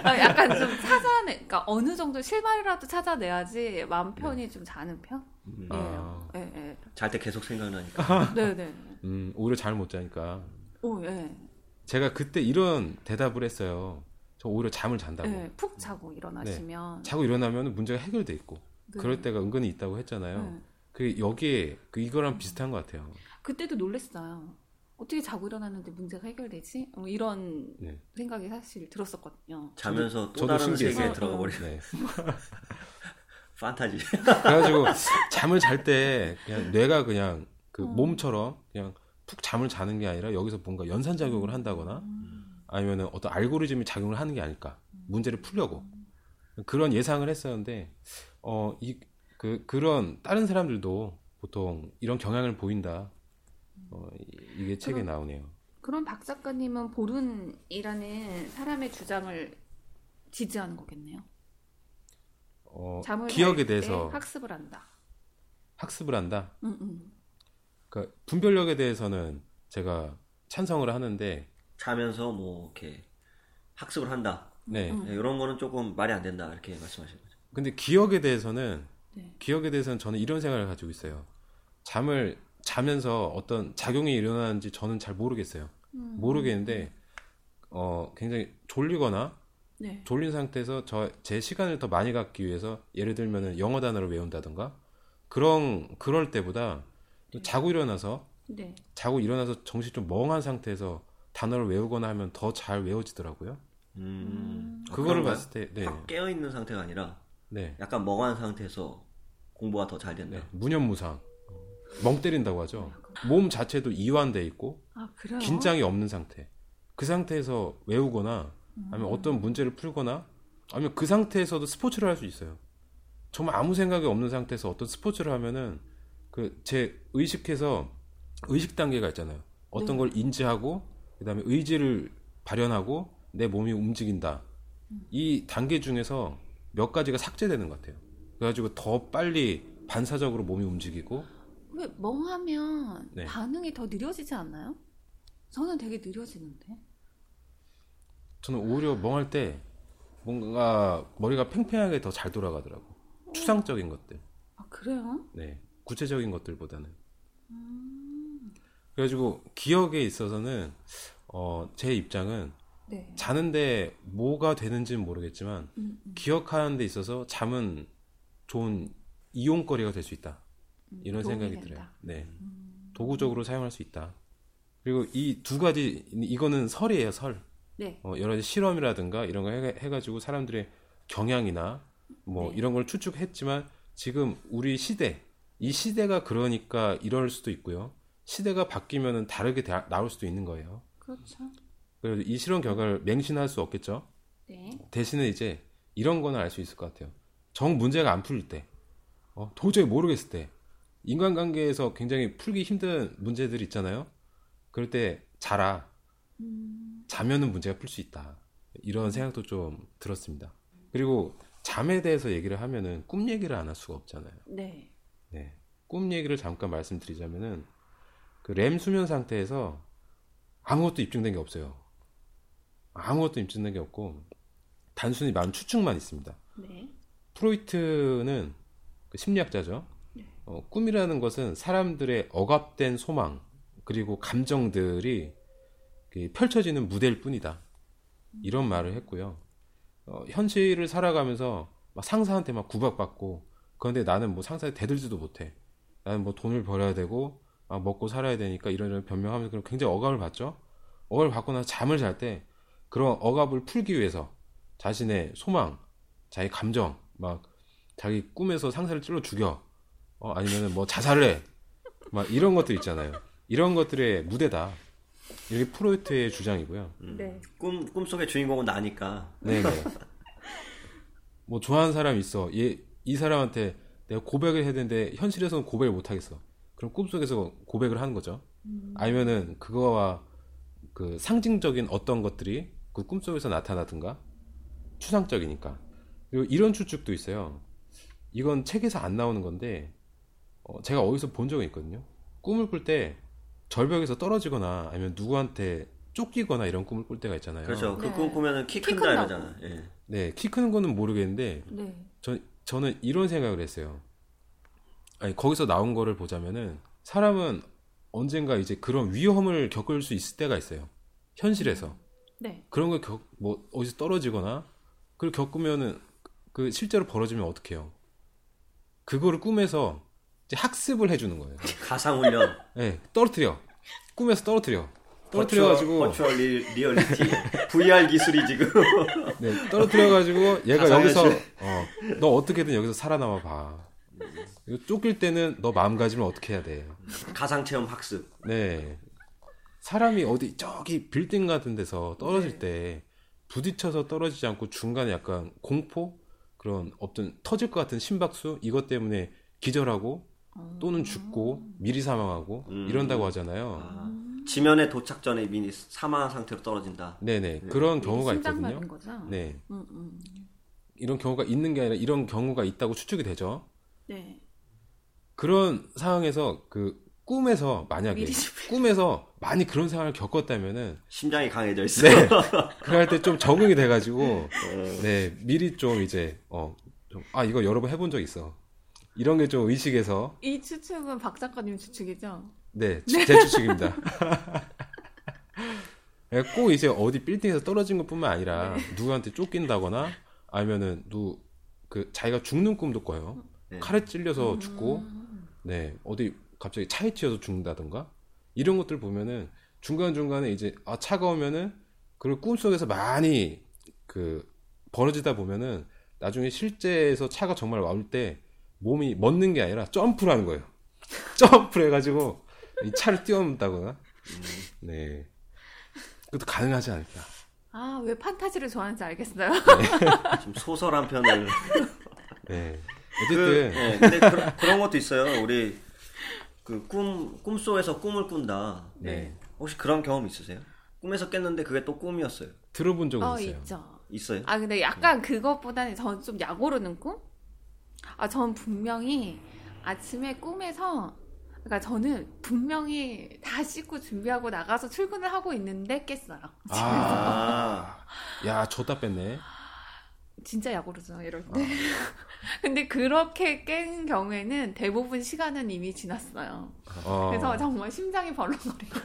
[SPEAKER 3] 아, 약간 좀 찾아내, 그러니까 어느 정도 실마리라도 찾아내야지 마음 편히 좀 자는 편.
[SPEAKER 2] 음,
[SPEAKER 1] 아.
[SPEAKER 3] 예, 예,
[SPEAKER 2] 잘때 계속 생각나니까.
[SPEAKER 3] 네, 네.
[SPEAKER 1] 음, 오히려 잠을 못 자니까.
[SPEAKER 3] 오, 예.
[SPEAKER 1] 제가 그때 이런 대답을 했어요. 저 오히려 잠을 잔다고.
[SPEAKER 3] 네, 푹 자고 일어나시면
[SPEAKER 1] 자고 일어나면 문제가 해결돼 있고
[SPEAKER 3] 네.
[SPEAKER 1] 그럴 때가 은근히 있다고 했잖아요.
[SPEAKER 3] 네.
[SPEAKER 1] 그 여기에 그 이거랑 비슷한 것 같아요.
[SPEAKER 3] 그때도 놀랬어요. 어떻게 자고 일어났는데 문제가 해결되지? 뭐 이런
[SPEAKER 1] 네.
[SPEAKER 3] 생각이 사실 들었었거든요.
[SPEAKER 2] 자면서 또
[SPEAKER 1] 저도
[SPEAKER 2] 다른
[SPEAKER 1] 신기했어요.
[SPEAKER 2] 세계에 들어가 버리
[SPEAKER 1] 네.
[SPEAKER 2] 판타지.
[SPEAKER 1] 그래가지고 잠을 잘 때 그냥 뇌가 그냥 그
[SPEAKER 3] 어.
[SPEAKER 1] 몸처럼 그냥 푹 잠을 자는 게 아니라 여기서 뭔가 연산 작용을 한다거나 아니면은 어떤 알고리즘이 작용을 하는 게 아닐까 문제를 풀려고 그런 예상을 했었는데 어 이 그 그런 다른 사람들도 보통 이런 경향을 보인다 어, 이- 이게 책에
[SPEAKER 3] 그럼-
[SPEAKER 1] 나오네요.
[SPEAKER 3] 그럼 박 작가님은 보른이라는 사람의 주장을 지지하는 거겠네요.
[SPEAKER 1] 어,
[SPEAKER 3] 잠을
[SPEAKER 1] 기억에 대해서
[SPEAKER 3] 학습을 한다.
[SPEAKER 1] 학습을 한다.
[SPEAKER 3] 음, 음.
[SPEAKER 1] 그러니까 분별력에 대해서는 제가 찬성을 하는데
[SPEAKER 2] 자면서 뭐 이렇게 학습을 한다.
[SPEAKER 1] 네.
[SPEAKER 3] 음.
[SPEAKER 2] 네, 이런 거는 조금 말이 안 된다 이렇게 거죠.
[SPEAKER 1] 근데 기억에 대해서는
[SPEAKER 3] 네.
[SPEAKER 1] 기억에 대해서는 저는 이런 생각을 가지고 있어요. 잠을 자면서 어떤 작용이 일어나는지 저는 잘 모르겠어요.
[SPEAKER 3] 음.
[SPEAKER 1] 모르겠는데 어 굉장히 졸리거나
[SPEAKER 3] 네.
[SPEAKER 1] 졸린 상태에서 저 제 시간을 더 많이 갖기 위해서 예를 들면은 영어 단어를 외운다든가 그런 그럴 때보다 또 자고 일어나서
[SPEAKER 3] 네.
[SPEAKER 1] 자고 일어나서 정신 좀 멍한 상태에서 단어를 외우거나 하면 더 잘 외워지더라고요.
[SPEAKER 2] 음. 아,
[SPEAKER 1] 그거를? 봤을 때 네.
[SPEAKER 2] 확 깨어 있는 상태가 아니라
[SPEAKER 1] 네.
[SPEAKER 2] 약간 멍한 상태에서 공부가 더 잘 된다.
[SPEAKER 1] 네. 무념무상. 멍 때린다고 하죠. 몸 자체도 이완돼 있고
[SPEAKER 3] 아 그래요?
[SPEAKER 1] 긴장이 없는 상태. 그 상태에서 외우거나 아니면
[SPEAKER 3] 음.
[SPEAKER 1] 어떤 문제를 풀거나 아니면 그 상태에서도 스포츠를 할 수 있어요. 정말 아무 생각이 없는 상태에서 어떤 스포츠를 하면은 그 제 의식해서 의식 단계가 있잖아요. 어떤
[SPEAKER 3] 네.
[SPEAKER 1] 걸 인지하고 그다음에 의지를 발현하고 내 몸이 움직인다.
[SPEAKER 3] 음.
[SPEAKER 1] 이 단계 중에서 몇 가지가 삭제되는 것 같아요. 그래가지고 더 빨리 반사적으로 몸이 움직이고
[SPEAKER 3] 왜 멍하면
[SPEAKER 1] 네.
[SPEAKER 3] 반응이 더 느려지지 않나요? 저는 되게 느려지는데.
[SPEAKER 1] 저는 오히려 멍할 때 뭔가 머리가 팽팽하게 더 잘 돌아가더라고. 추상적인 것들.
[SPEAKER 3] 아 그래요?
[SPEAKER 1] 네. 구체적인 것들보다는. 그래가지고 기억에 있어서는 어, 제 입장은
[SPEAKER 3] 네.
[SPEAKER 1] 자는데 뭐가 되는지는 모르겠지만
[SPEAKER 3] 음, 음.
[SPEAKER 1] 기억하는 데 있어서 잠은 좋은 이용거리가 될 수 있다. 이런
[SPEAKER 3] 도움이
[SPEAKER 1] 생각이
[SPEAKER 3] 된다. 음.
[SPEAKER 1] 들어요. 네. 도구적으로 사용할 수 있다. 그리고 이 두 가지 이거는 설이에요, 설.
[SPEAKER 3] 네.
[SPEAKER 1] 어, 여러 가지 실험이라든가 이런 거 해, 해가지고 사람들의 경향이나 뭐
[SPEAKER 3] 네.
[SPEAKER 1] 이런 걸 추측했지만 지금 우리 시대 이 시대가 그러니까 이럴 수도 있고요. 시대가 바뀌면은 다르게 다- 나올 수도 있는 거예요.
[SPEAKER 3] 그렇죠.
[SPEAKER 1] 그래서 이 실험 결과를 맹신할 수 없겠죠.
[SPEAKER 3] 네.
[SPEAKER 1] 대신에 이제 이런 거는 알 수 있을 것 같아요. 정 문제가 안 풀릴 때, 어, 도저히 모르겠을 때, 인간관계에서 굉장히 풀기 힘든 문제들 있잖아요. 그럴 때 자라. 자면은 문제가 풀 수 있다. 이런 생각도 좀 들었습니다. 그리고 잠에 대해서 얘기를 하면은 꿈 얘기를 안 할 수가 없잖아요.
[SPEAKER 3] 네.
[SPEAKER 1] 네. 꿈 얘기를 잠깐 말씀드리자면은 그 렘 수면 상태에서 아무것도 입증된 게 없어요. 아무것도 입증된 게 없고 단순히 많은 추측만 있습니다.
[SPEAKER 3] 네.
[SPEAKER 1] 프로이트는 그 심리학자죠. 어, 꿈이라는 것은 사람들의 억압된 소망 그리고 감정들이 그 펼쳐지는 무대일 뿐이다. 이런 말을 했고요. 어, 현실을 살아가면서 막 상사한테 막 구박받고 그런데 나는 뭐 상사에 대들지도 못해. 나는 뭐 돈을 벌어야 되고 아, 먹고 살아야 되니까 이런 이런 변명하면서 굉장히 억압을 받죠. 억압을 받고 나서 잠을 잘 때 그런 억압을 풀기 위해서 자신의 소망, 자기 감정, 막 자기 꿈에서 상사를 찔러 죽여, 어, 아니면은 뭐 자살을 해, 막 이런 것들 있잖아요. 이런 것들의 무대다. 이게 프로이트의 주장이고요.
[SPEAKER 3] 네.
[SPEAKER 2] 꿈 꿈속의 주인공은 나니까.
[SPEAKER 1] 네네. 뭐 좋아하는 사람 있어. 얘, 이 사람한테 내가 고백을 해야 되는데 현실에서는 고백을 못 하겠어. 그럼 꿈속에서 고백을 하는 거죠. 아니면은 그거와 그 상징적인 어떤 것들이 그 꿈속에서 나타나든가 추상적이니까. 그리고 이런 추측도 있어요. 이건 책에서 안 나오는 건데 어, 제가 어디서 본 적이 있거든요. 꿈을 꿀 때 절벽에서 떨어지거나 아니면 누구한테 쫓기거나 이런 꿈을 꿀 때가 있잖아요.
[SPEAKER 2] 그렇죠. 그
[SPEAKER 3] 네.
[SPEAKER 2] 꿈 꾸면은 키
[SPEAKER 3] 키
[SPEAKER 2] 큰다
[SPEAKER 3] 큰다고.
[SPEAKER 2] 이러잖아. 예.
[SPEAKER 1] 네, 키 크는 거는 모르겠는데
[SPEAKER 3] 네.
[SPEAKER 1] 저, 저는 이런 생각을 했어요. 아니, 거기서 나온 거를 보자면은 사람은 언젠가 이제 그런 위험을 겪을 수 있을 때가 있어요. 현실에서.
[SPEAKER 3] 네.
[SPEAKER 1] 그런 걸 겪, 뭐, 어디서 떨어지거나, 그걸 겪으면은, 그, 실제로 벌어지면 어떡해요? 그거를 꿈에서 이제 학습을 해주는 거예요.
[SPEAKER 2] 가상 훈련.
[SPEAKER 1] 예, 떨어뜨려. 꿈에서 떨어뜨려. 떨어뜨려가지고,
[SPEAKER 2] virtual 리, reality VR 기술이 지금
[SPEAKER 1] 네, 떨어뜨려가지고, 얘가 여기서,
[SPEAKER 2] 실-
[SPEAKER 1] 어, 너 어떻게든 여기서 살아남아 봐. 이거 쫓길 때는 너 마음가짐을 어떻게 해야 돼?
[SPEAKER 2] 가상 체험 학습.
[SPEAKER 1] 네. 사람이 어디 저기 빌딩 같은 데서 떨어질 때 부딪혀서 떨어지지 않고 중간에 약간 공포 그런 어떤 터질 것 같은 심박수 이것 때문에 기절하고 또는 죽고 미리 사망하고
[SPEAKER 2] 음.
[SPEAKER 1] 이런다고 하잖아요.
[SPEAKER 2] 아, 지면에 도착 전에 이미 사망한 상태로 떨어진다.
[SPEAKER 1] 네네 그런 경우가
[SPEAKER 3] 심장
[SPEAKER 1] 있거든요. 네
[SPEAKER 3] 음, 음.
[SPEAKER 1] 이런 경우가 있는 게 아니라 이런 경우가 있다고 추측이 되죠.
[SPEAKER 3] 네.
[SPEAKER 1] 그런 상황에서 그 꿈에서 만약에. 꿈에서 많이 그런 상황을 겪었다면은
[SPEAKER 2] 심장이 강해져 있어.
[SPEAKER 1] 네. 그럴 때 좀 적응이 돼가지고, 네, 미리 좀 이제, 어, 좀, 아, 이거 여러 번 해본 적 있어. 이런 게 좀 의식해서,
[SPEAKER 3] 이 추측은 박 작가님 추측이죠?
[SPEAKER 1] 네, 제 추측입니다. 네, 꼭 이제 어디 빌딩에서 떨어진 것 뿐만 아니라, 누구한테 쫓긴다거나, 아니면은, 누, 그, 자기가 죽는 꿈도 꿔요.
[SPEAKER 2] 네.
[SPEAKER 1] 칼에 찔려서 죽고, 네, 어디 갑자기 차에 치여서 죽는다던가, 이런 것들 보면은, 중간중간에 이제, 아, 차가 오면은, 그걸 꿈속에서 많이, 그, 벌어지다 보면은, 나중에 실제에서 차가 정말 와올 때, 몸이 멎는 게 아니라 점프를 하는 거예요. 점프를 해가지고, 이 차를 뛰어넘다거나, 네. 그것도 가능하지 않을까.
[SPEAKER 3] 아, 왜 판타지를 좋아하는지 알겠어요.
[SPEAKER 2] 지금 소설 한 편을.
[SPEAKER 1] 네.
[SPEAKER 2] 그,
[SPEAKER 1] 어쨌든,
[SPEAKER 2] 네, 근데 그런, 그런 것도 있어요. 우리 그 꿈 꿈속에서 꿈을 꾼다.
[SPEAKER 1] 네.
[SPEAKER 2] 혹시 그런 경험 있으세요? 꿈에서 깼는데 그게 또 꿈이었어요.
[SPEAKER 1] 들어본 적은
[SPEAKER 3] 어,
[SPEAKER 1] 있어요.
[SPEAKER 3] 있죠.
[SPEAKER 2] 있어요?
[SPEAKER 3] 아, 근데 약간 그것보다는 저는 좀 약오르는 꿈? 아, 전 분명히 아침에 꿈에서, 그러니까 저는 분명히 다 씻고 준비하고 나가서 출근을 하고 있는데 깼어요.
[SPEAKER 1] 아, 야, 줬다 뺐네.
[SPEAKER 3] 진짜 약오르죠, 이럴 때. 근데 그렇게 깬 경우에는 대부분 시간은 이미 지났어요.
[SPEAKER 1] 어.
[SPEAKER 3] 그래서 정말 심장이 벌렁거리고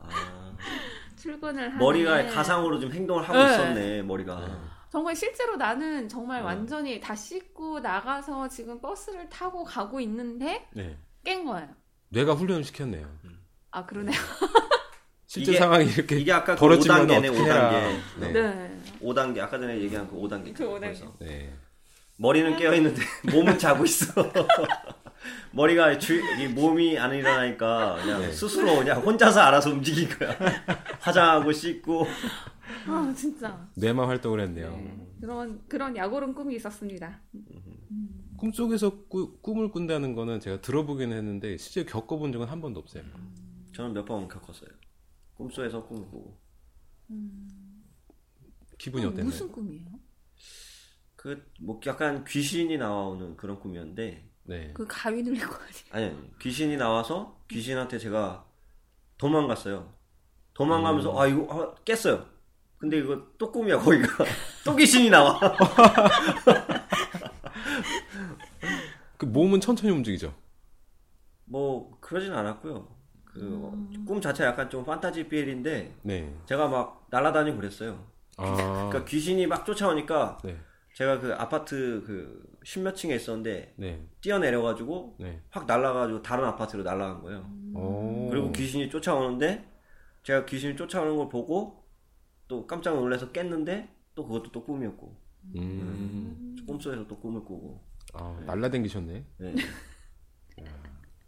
[SPEAKER 2] 아,
[SPEAKER 3] 출근을
[SPEAKER 2] 머리가 가상으로 좀 행동을 하고
[SPEAKER 3] 네.
[SPEAKER 2] 있었네. 머리가.
[SPEAKER 3] 정말 실제로 나는 정말
[SPEAKER 2] 네.
[SPEAKER 3] 완전히 다 씻고 나가서 지금 버스를 타고 가고 있는데
[SPEAKER 1] 네.
[SPEAKER 3] 깬 거예요.
[SPEAKER 1] 뇌가 훈련을 시켰네요.
[SPEAKER 3] 아 그러네요.
[SPEAKER 1] 실제
[SPEAKER 2] 이게-
[SPEAKER 1] 상황이 이렇게
[SPEAKER 2] 이게 아까 그
[SPEAKER 1] 벌어지면
[SPEAKER 2] 5단계네,
[SPEAKER 1] 어떻게 해라.
[SPEAKER 2] 5단계.
[SPEAKER 1] 네.
[SPEAKER 3] 네.
[SPEAKER 2] 5단계 아까 전에 얘기한 그 5단계.
[SPEAKER 3] 그 5단계.
[SPEAKER 2] 그래서
[SPEAKER 1] 네.
[SPEAKER 2] 머리는 깨어 있는데 몸은 자고 있어. 머리가 주, 이 몸이 안 일어나니까 그냥
[SPEAKER 1] 네.
[SPEAKER 2] 스스로 그냥 혼자서 알아서 움직인 거야. 화장하고 씻고.
[SPEAKER 3] 아 진짜
[SPEAKER 1] 뇌만 활동을 했네요.
[SPEAKER 3] 네. 그런 그런 약오른 꿈이 있었습니다.
[SPEAKER 1] 꿈속에서 꾸- 꿈을 꾼다는 거는 제가 들어보긴 했는데 실제 겪어본 적은 한 번도 없어요.
[SPEAKER 2] 저는 몇 번 겪었어요. 꿈속에서 꿈을 꾸고.
[SPEAKER 1] 기분이
[SPEAKER 3] 그럼
[SPEAKER 1] 어땠나요?
[SPEAKER 3] 무슨 꿈이에요?
[SPEAKER 2] 그, 뭐, 약간 귀신이 나오는 그런 꿈이었는데,
[SPEAKER 1] 네.
[SPEAKER 3] 그 가위 눌릴 거 아니에요?
[SPEAKER 2] 아니, 아니, 귀신이 나와서 귀신한테 제가 도망갔어요. 도망가면서, 아, 이거, 아, 깼어요. 근데 이거 또 꿈이야, 거기가. 또 귀신이 나와.
[SPEAKER 1] 그 몸은 천천히 움직이죠.
[SPEAKER 2] 뭐, 그러진 않았고요. 그, 꿈 자체가 약간 좀 판타지 비엘인데,
[SPEAKER 1] 네.
[SPEAKER 2] 제가 막 날아다니고 그랬어요.
[SPEAKER 1] 아.
[SPEAKER 2] 그러니까 귀신이 막 쫓아오니까,
[SPEAKER 1] 네.
[SPEAKER 2] 제가 그 아파트 그, 십몇 층에 있었는데,
[SPEAKER 1] 네.
[SPEAKER 2] 뛰어내려가지고,
[SPEAKER 1] 네.
[SPEAKER 2] 확 날아가지고 다른 아파트로 날아간 거예요.
[SPEAKER 1] 오.
[SPEAKER 2] 그리고 귀신이 쫓아오는데 제가 귀신이 쫓아오는 걸 보고 또 깜짝 놀라서 깼는데 또 그것도 또 꿈이었고
[SPEAKER 1] 음.
[SPEAKER 2] 꿈속에서 또 꿈을 꾸고
[SPEAKER 1] 아, 날라댕기셨네.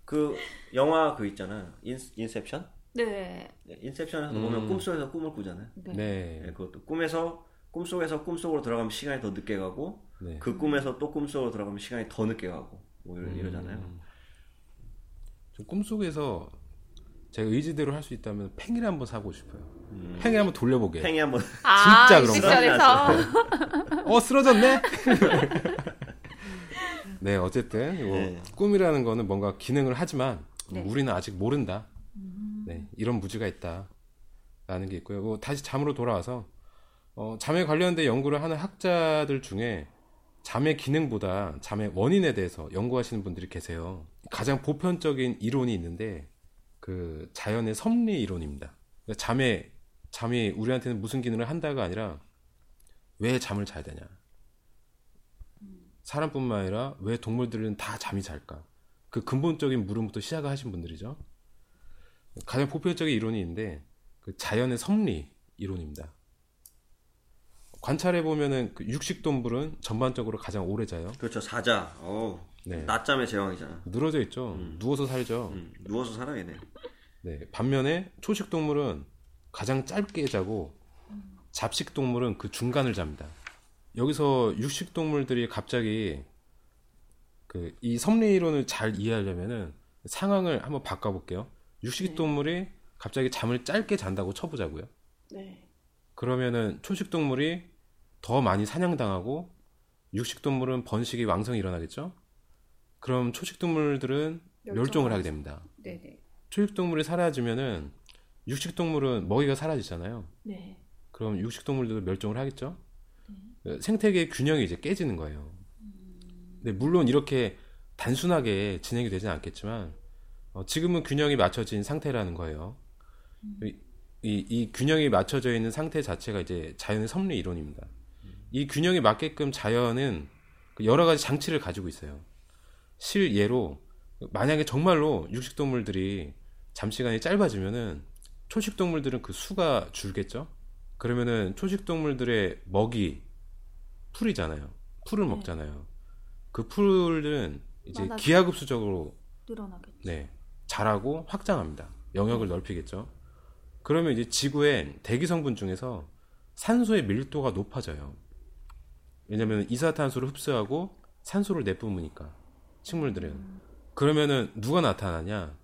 [SPEAKER 2] 네. 그 영화 그 있잖아요 인, 인셉션
[SPEAKER 3] 네.
[SPEAKER 2] 네, 인셉션에서
[SPEAKER 1] 음.
[SPEAKER 2] 보면 꿈속에서 꿈을 꾸잖아요
[SPEAKER 3] 네.
[SPEAKER 1] 네.
[SPEAKER 2] 네, 그것도 꿈에서 꿈속에서 꿈속으로 들어가면 시간이 더 늦게 가고
[SPEAKER 1] 네.
[SPEAKER 2] 그 꿈에서 또 꿈속으로 들어가면 시간이 더 늦게 가고 뭐 이러, 이러잖아요
[SPEAKER 1] 음. 좀 꿈속에서 제가 의지대로 할 수 있다면 팽이를 한번 사고 싶어요.
[SPEAKER 2] 음.
[SPEAKER 1] 팽이 한번 돌려보게.
[SPEAKER 2] 팽이 한번
[SPEAKER 3] 아,
[SPEAKER 1] 진짜 그런 거. 어 쓰러졌네. 네 어쨌든
[SPEAKER 2] 네.
[SPEAKER 1] 꿈이라는 거는 뭔가 기능을 하지만
[SPEAKER 3] 네.
[SPEAKER 1] 우리는 아직 모른다. 네 이런 무지가 있다 라는 게 있고요. 뭐 다시 잠으로 돌아와서 어, 잠에 관련된 연구를 하는 학자들 중에 잠의 기능보다 잠의 원인에 대해서 연구하시는 분들이 계세요. 가장 보편적인 이론이 있는데 그 자연의 섭리 이론입니다. 그러니까 잠의 잠이 우리한테는 무슨 기능을 한다가 아니라 왜 잠을 자야 되냐. 사람뿐만 아니라 왜 동물들은 다 잠이 잘까? 그 근본적인 물음부터 시작을 하신 분들이죠. 가장 보편적인 이론이 있는데 그 자연의 섭리 이론입니다. 관찰해 보면은 그 육식 동물은 전반적으로 가장 오래 자요.
[SPEAKER 2] 그렇죠. 사자. 어.
[SPEAKER 1] 네.
[SPEAKER 2] 낮잠의 제왕이잖아.
[SPEAKER 1] 늘어져 있죠. 누워서 살죠.
[SPEAKER 2] 음, 누워서 살아야네.
[SPEAKER 1] 네, 반면에 초식 동물은 가장 짧게 자고 잡식 동물은 그 중간을 잡니다. 여기서 육식 동물들이 갑자기 그 이 섭리 이론을 잘 이해하려면은 상황을 한번 바꿔볼게요. 육식 동물이 갑자기 잠을 짧게 잔다고 쳐보자고요.
[SPEAKER 5] 네.
[SPEAKER 1] 그러면은 초식 동물이 더 많이 사냥당하고 육식 동물은 번식이 왕성히 일어나겠죠. 그럼 초식 동물들은 멸종을 하게 됩니다.
[SPEAKER 5] 네네.
[SPEAKER 1] 초식 동물이 사라지면은 육식 동물은 먹이가 사라지잖아요.
[SPEAKER 5] 네.
[SPEAKER 1] 그럼 육식 동물들도 멸종을 하겠죠. 그 생태계의 균형이 이제 깨지는 거예요. 근데 물론 이렇게 단순하게 진행이 되진 않겠지만 어, 지금은 균형이 맞춰진 상태라는 거예요. 이, 이, 이 균형이 맞춰져 있는 상태 자체가 이제 자연의 섭리 이론입니다. 이 균형이 맞게끔 자연은 그 여러 가지 장치를 가지고 있어요. 실예로 만약에 정말로 육식 동물들이 잠 시간이 짧아지면은 초식 동물들은 그 수가 줄겠죠. 그러면은 초식 동물들의 먹이 풀이잖아요. 풀을 먹잖아요. 그 풀은 이제. 기하급수적으로
[SPEAKER 5] 늘어나겠죠.
[SPEAKER 1] 네, 자라고 확장합니다. 영역을 넓히겠죠. 그러면 이제 지구의 대기 성분 중에서 산소의 밀도가 높아져요. 왜냐면 이산화탄소를 흡수하고 산소를 내뿜으니까 식물들은 그러면은 누가 나타나냐?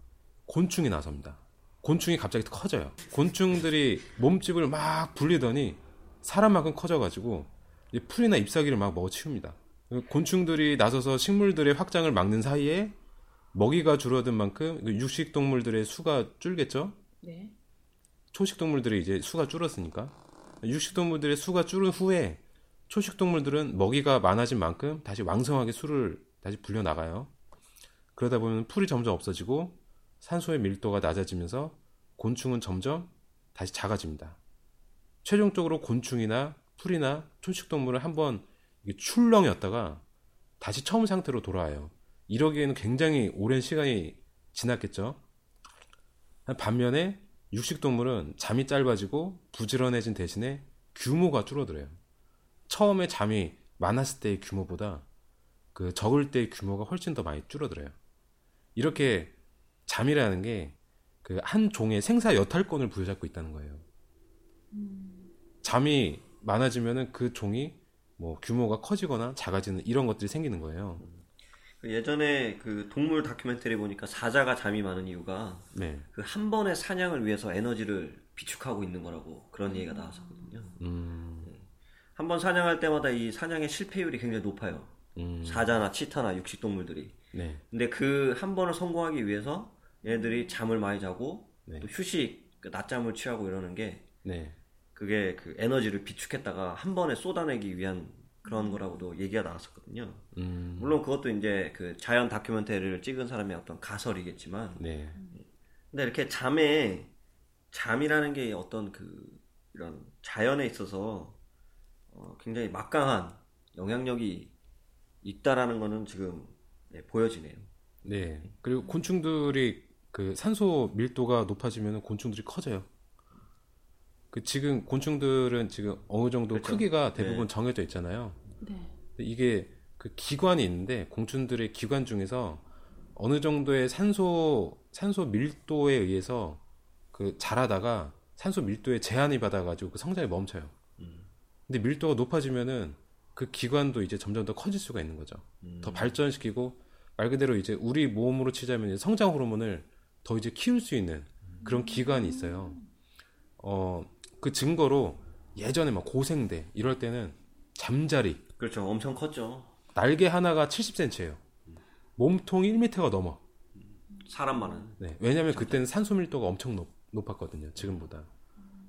[SPEAKER 1] 곤충이 나섭니다. 곤충이 갑자기 커져요. 곤충들이 몸집을 막 불리더니 사람만큼 커져가지고 풀이나 잎사귀를 막 먹어치웁니다. 곤충들이 나서서 식물들의 확장을 막는 사이에 먹이가 줄어든 만큼 그 육식 동물들의 수가 줄겠죠.
[SPEAKER 5] 네.
[SPEAKER 1] 초식 동물들이 이제 수가 줄었으니까 육식 동물들의 수가 줄은 후에 초식 동물들은 먹이가 많아진 만큼 다시 왕성하게 수를 다시 불려 나가요. 그러다 보면 풀이 점점 없어지고 산소의 밀도가 낮아지면서 곤충은 점점 다시 작아집니다. 최종적으로 곤충이나 풀이나 초식 동물은 한번 출렁였다가 다시 처음 상태로 돌아와요. 이러기에는 굉장히 오랜 시간이 지났겠죠. 반면에 육식 동물은 잠이 짧아지고 부지런해진 대신에 규모가 줄어들어요. 처음에 잠이 많았을 때의 규모보다 그 적을 때의 규모가 훨씬 더 많이 줄어들어요. 이렇게 잠이라는 게 그 한 종의 생사 여탈권을 부여잡고 있다는 거예요. 잠이 많아지면은 그 종이 뭐 규모가 커지거나 작아지는 이런 것들이 생기는 거예요.
[SPEAKER 2] 그 예전에 그 동물 다큐멘터리 보니까 사자가 잠이 많은 이유가
[SPEAKER 1] 네.
[SPEAKER 2] 그한 번의 사냥을 위해서 에너지를 비축하고 있는 거라고 그런 얘기가 나왔었거든요.
[SPEAKER 1] 음,
[SPEAKER 2] 한번 사냥할 때마다 이 사냥의 실패율이 굉장히 높아요.
[SPEAKER 1] 음,
[SPEAKER 2] 사자나 치타나 육식 동물들이.
[SPEAKER 1] 네.
[SPEAKER 2] 근데 그 한 번을 성공하기 위해서 얘네들이 잠을 많이 자고
[SPEAKER 1] 네.
[SPEAKER 2] 또 휴식, 그 낮잠을 취하고 이러는 게
[SPEAKER 1] 네.
[SPEAKER 2] 그게 그 에너지를 비축했다가 한 번에 쏟아내기 위한 그런 거라고도 얘기가 나왔었거든요.
[SPEAKER 1] 음,
[SPEAKER 2] 물론 그것도 이제 그 자연 다큐멘터리를 찍은 사람의 어떤 가설이겠지만
[SPEAKER 1] 네.
[SPEAKER 2] 근데 이렇게 잠에 잠이라는 게 어떤 그 이런 자연에 있어서 어, 굉장히 막강한 영향력이 있다라는 거는 지금 네, 보여지네요.
[SPEAKER 1] 네. 그리고 곤충들이 그 산소 밀도가 높아지면 곤충들이 커져요. 그 지금 곤충들은 지금 어느 정도
[SPEAKER 2] 그렇죠.
[SPEAKER 1] 크기가 대부분
[SPEAKER 2] 네.
[SPEAKER 1] 정해져 있잖아요.
[SPEAKER 5] 네.
[SPEAKER 1] 이게 그 기관이 있는데 곤충들의 기관 중에서 어느 정도의 산소 산소 밀도에 의해서 그 자라다가 산소 밀도에 제한이 받아가지고 그 성장이 멈춰요. 근데 밀도가 높아지면은 그 기관도 이제 점점 더 커질 수가 있는 거죠. 더 발전시키고 말 그대로 이제 우리 몸으로 치자면 이제 성장 호르몬을 더 이제 키울 수 있는 그런 기관이 있어요. 어, 그 증거로 예전에 막 고생대 이럴 때는 잠자리
[SPEAKER 2] 그렇죠. 엄청 컸죠.
[SPEAKER 1] 날개 하나가 70cm예요. 몸통이 1m가 넘어.
[SPEAKER 2] 사람만은.
[SPEAKER 1] 네, 왜냐면 그때는 산소 밀도가 엄청 높, 높았거든요. 지금보다.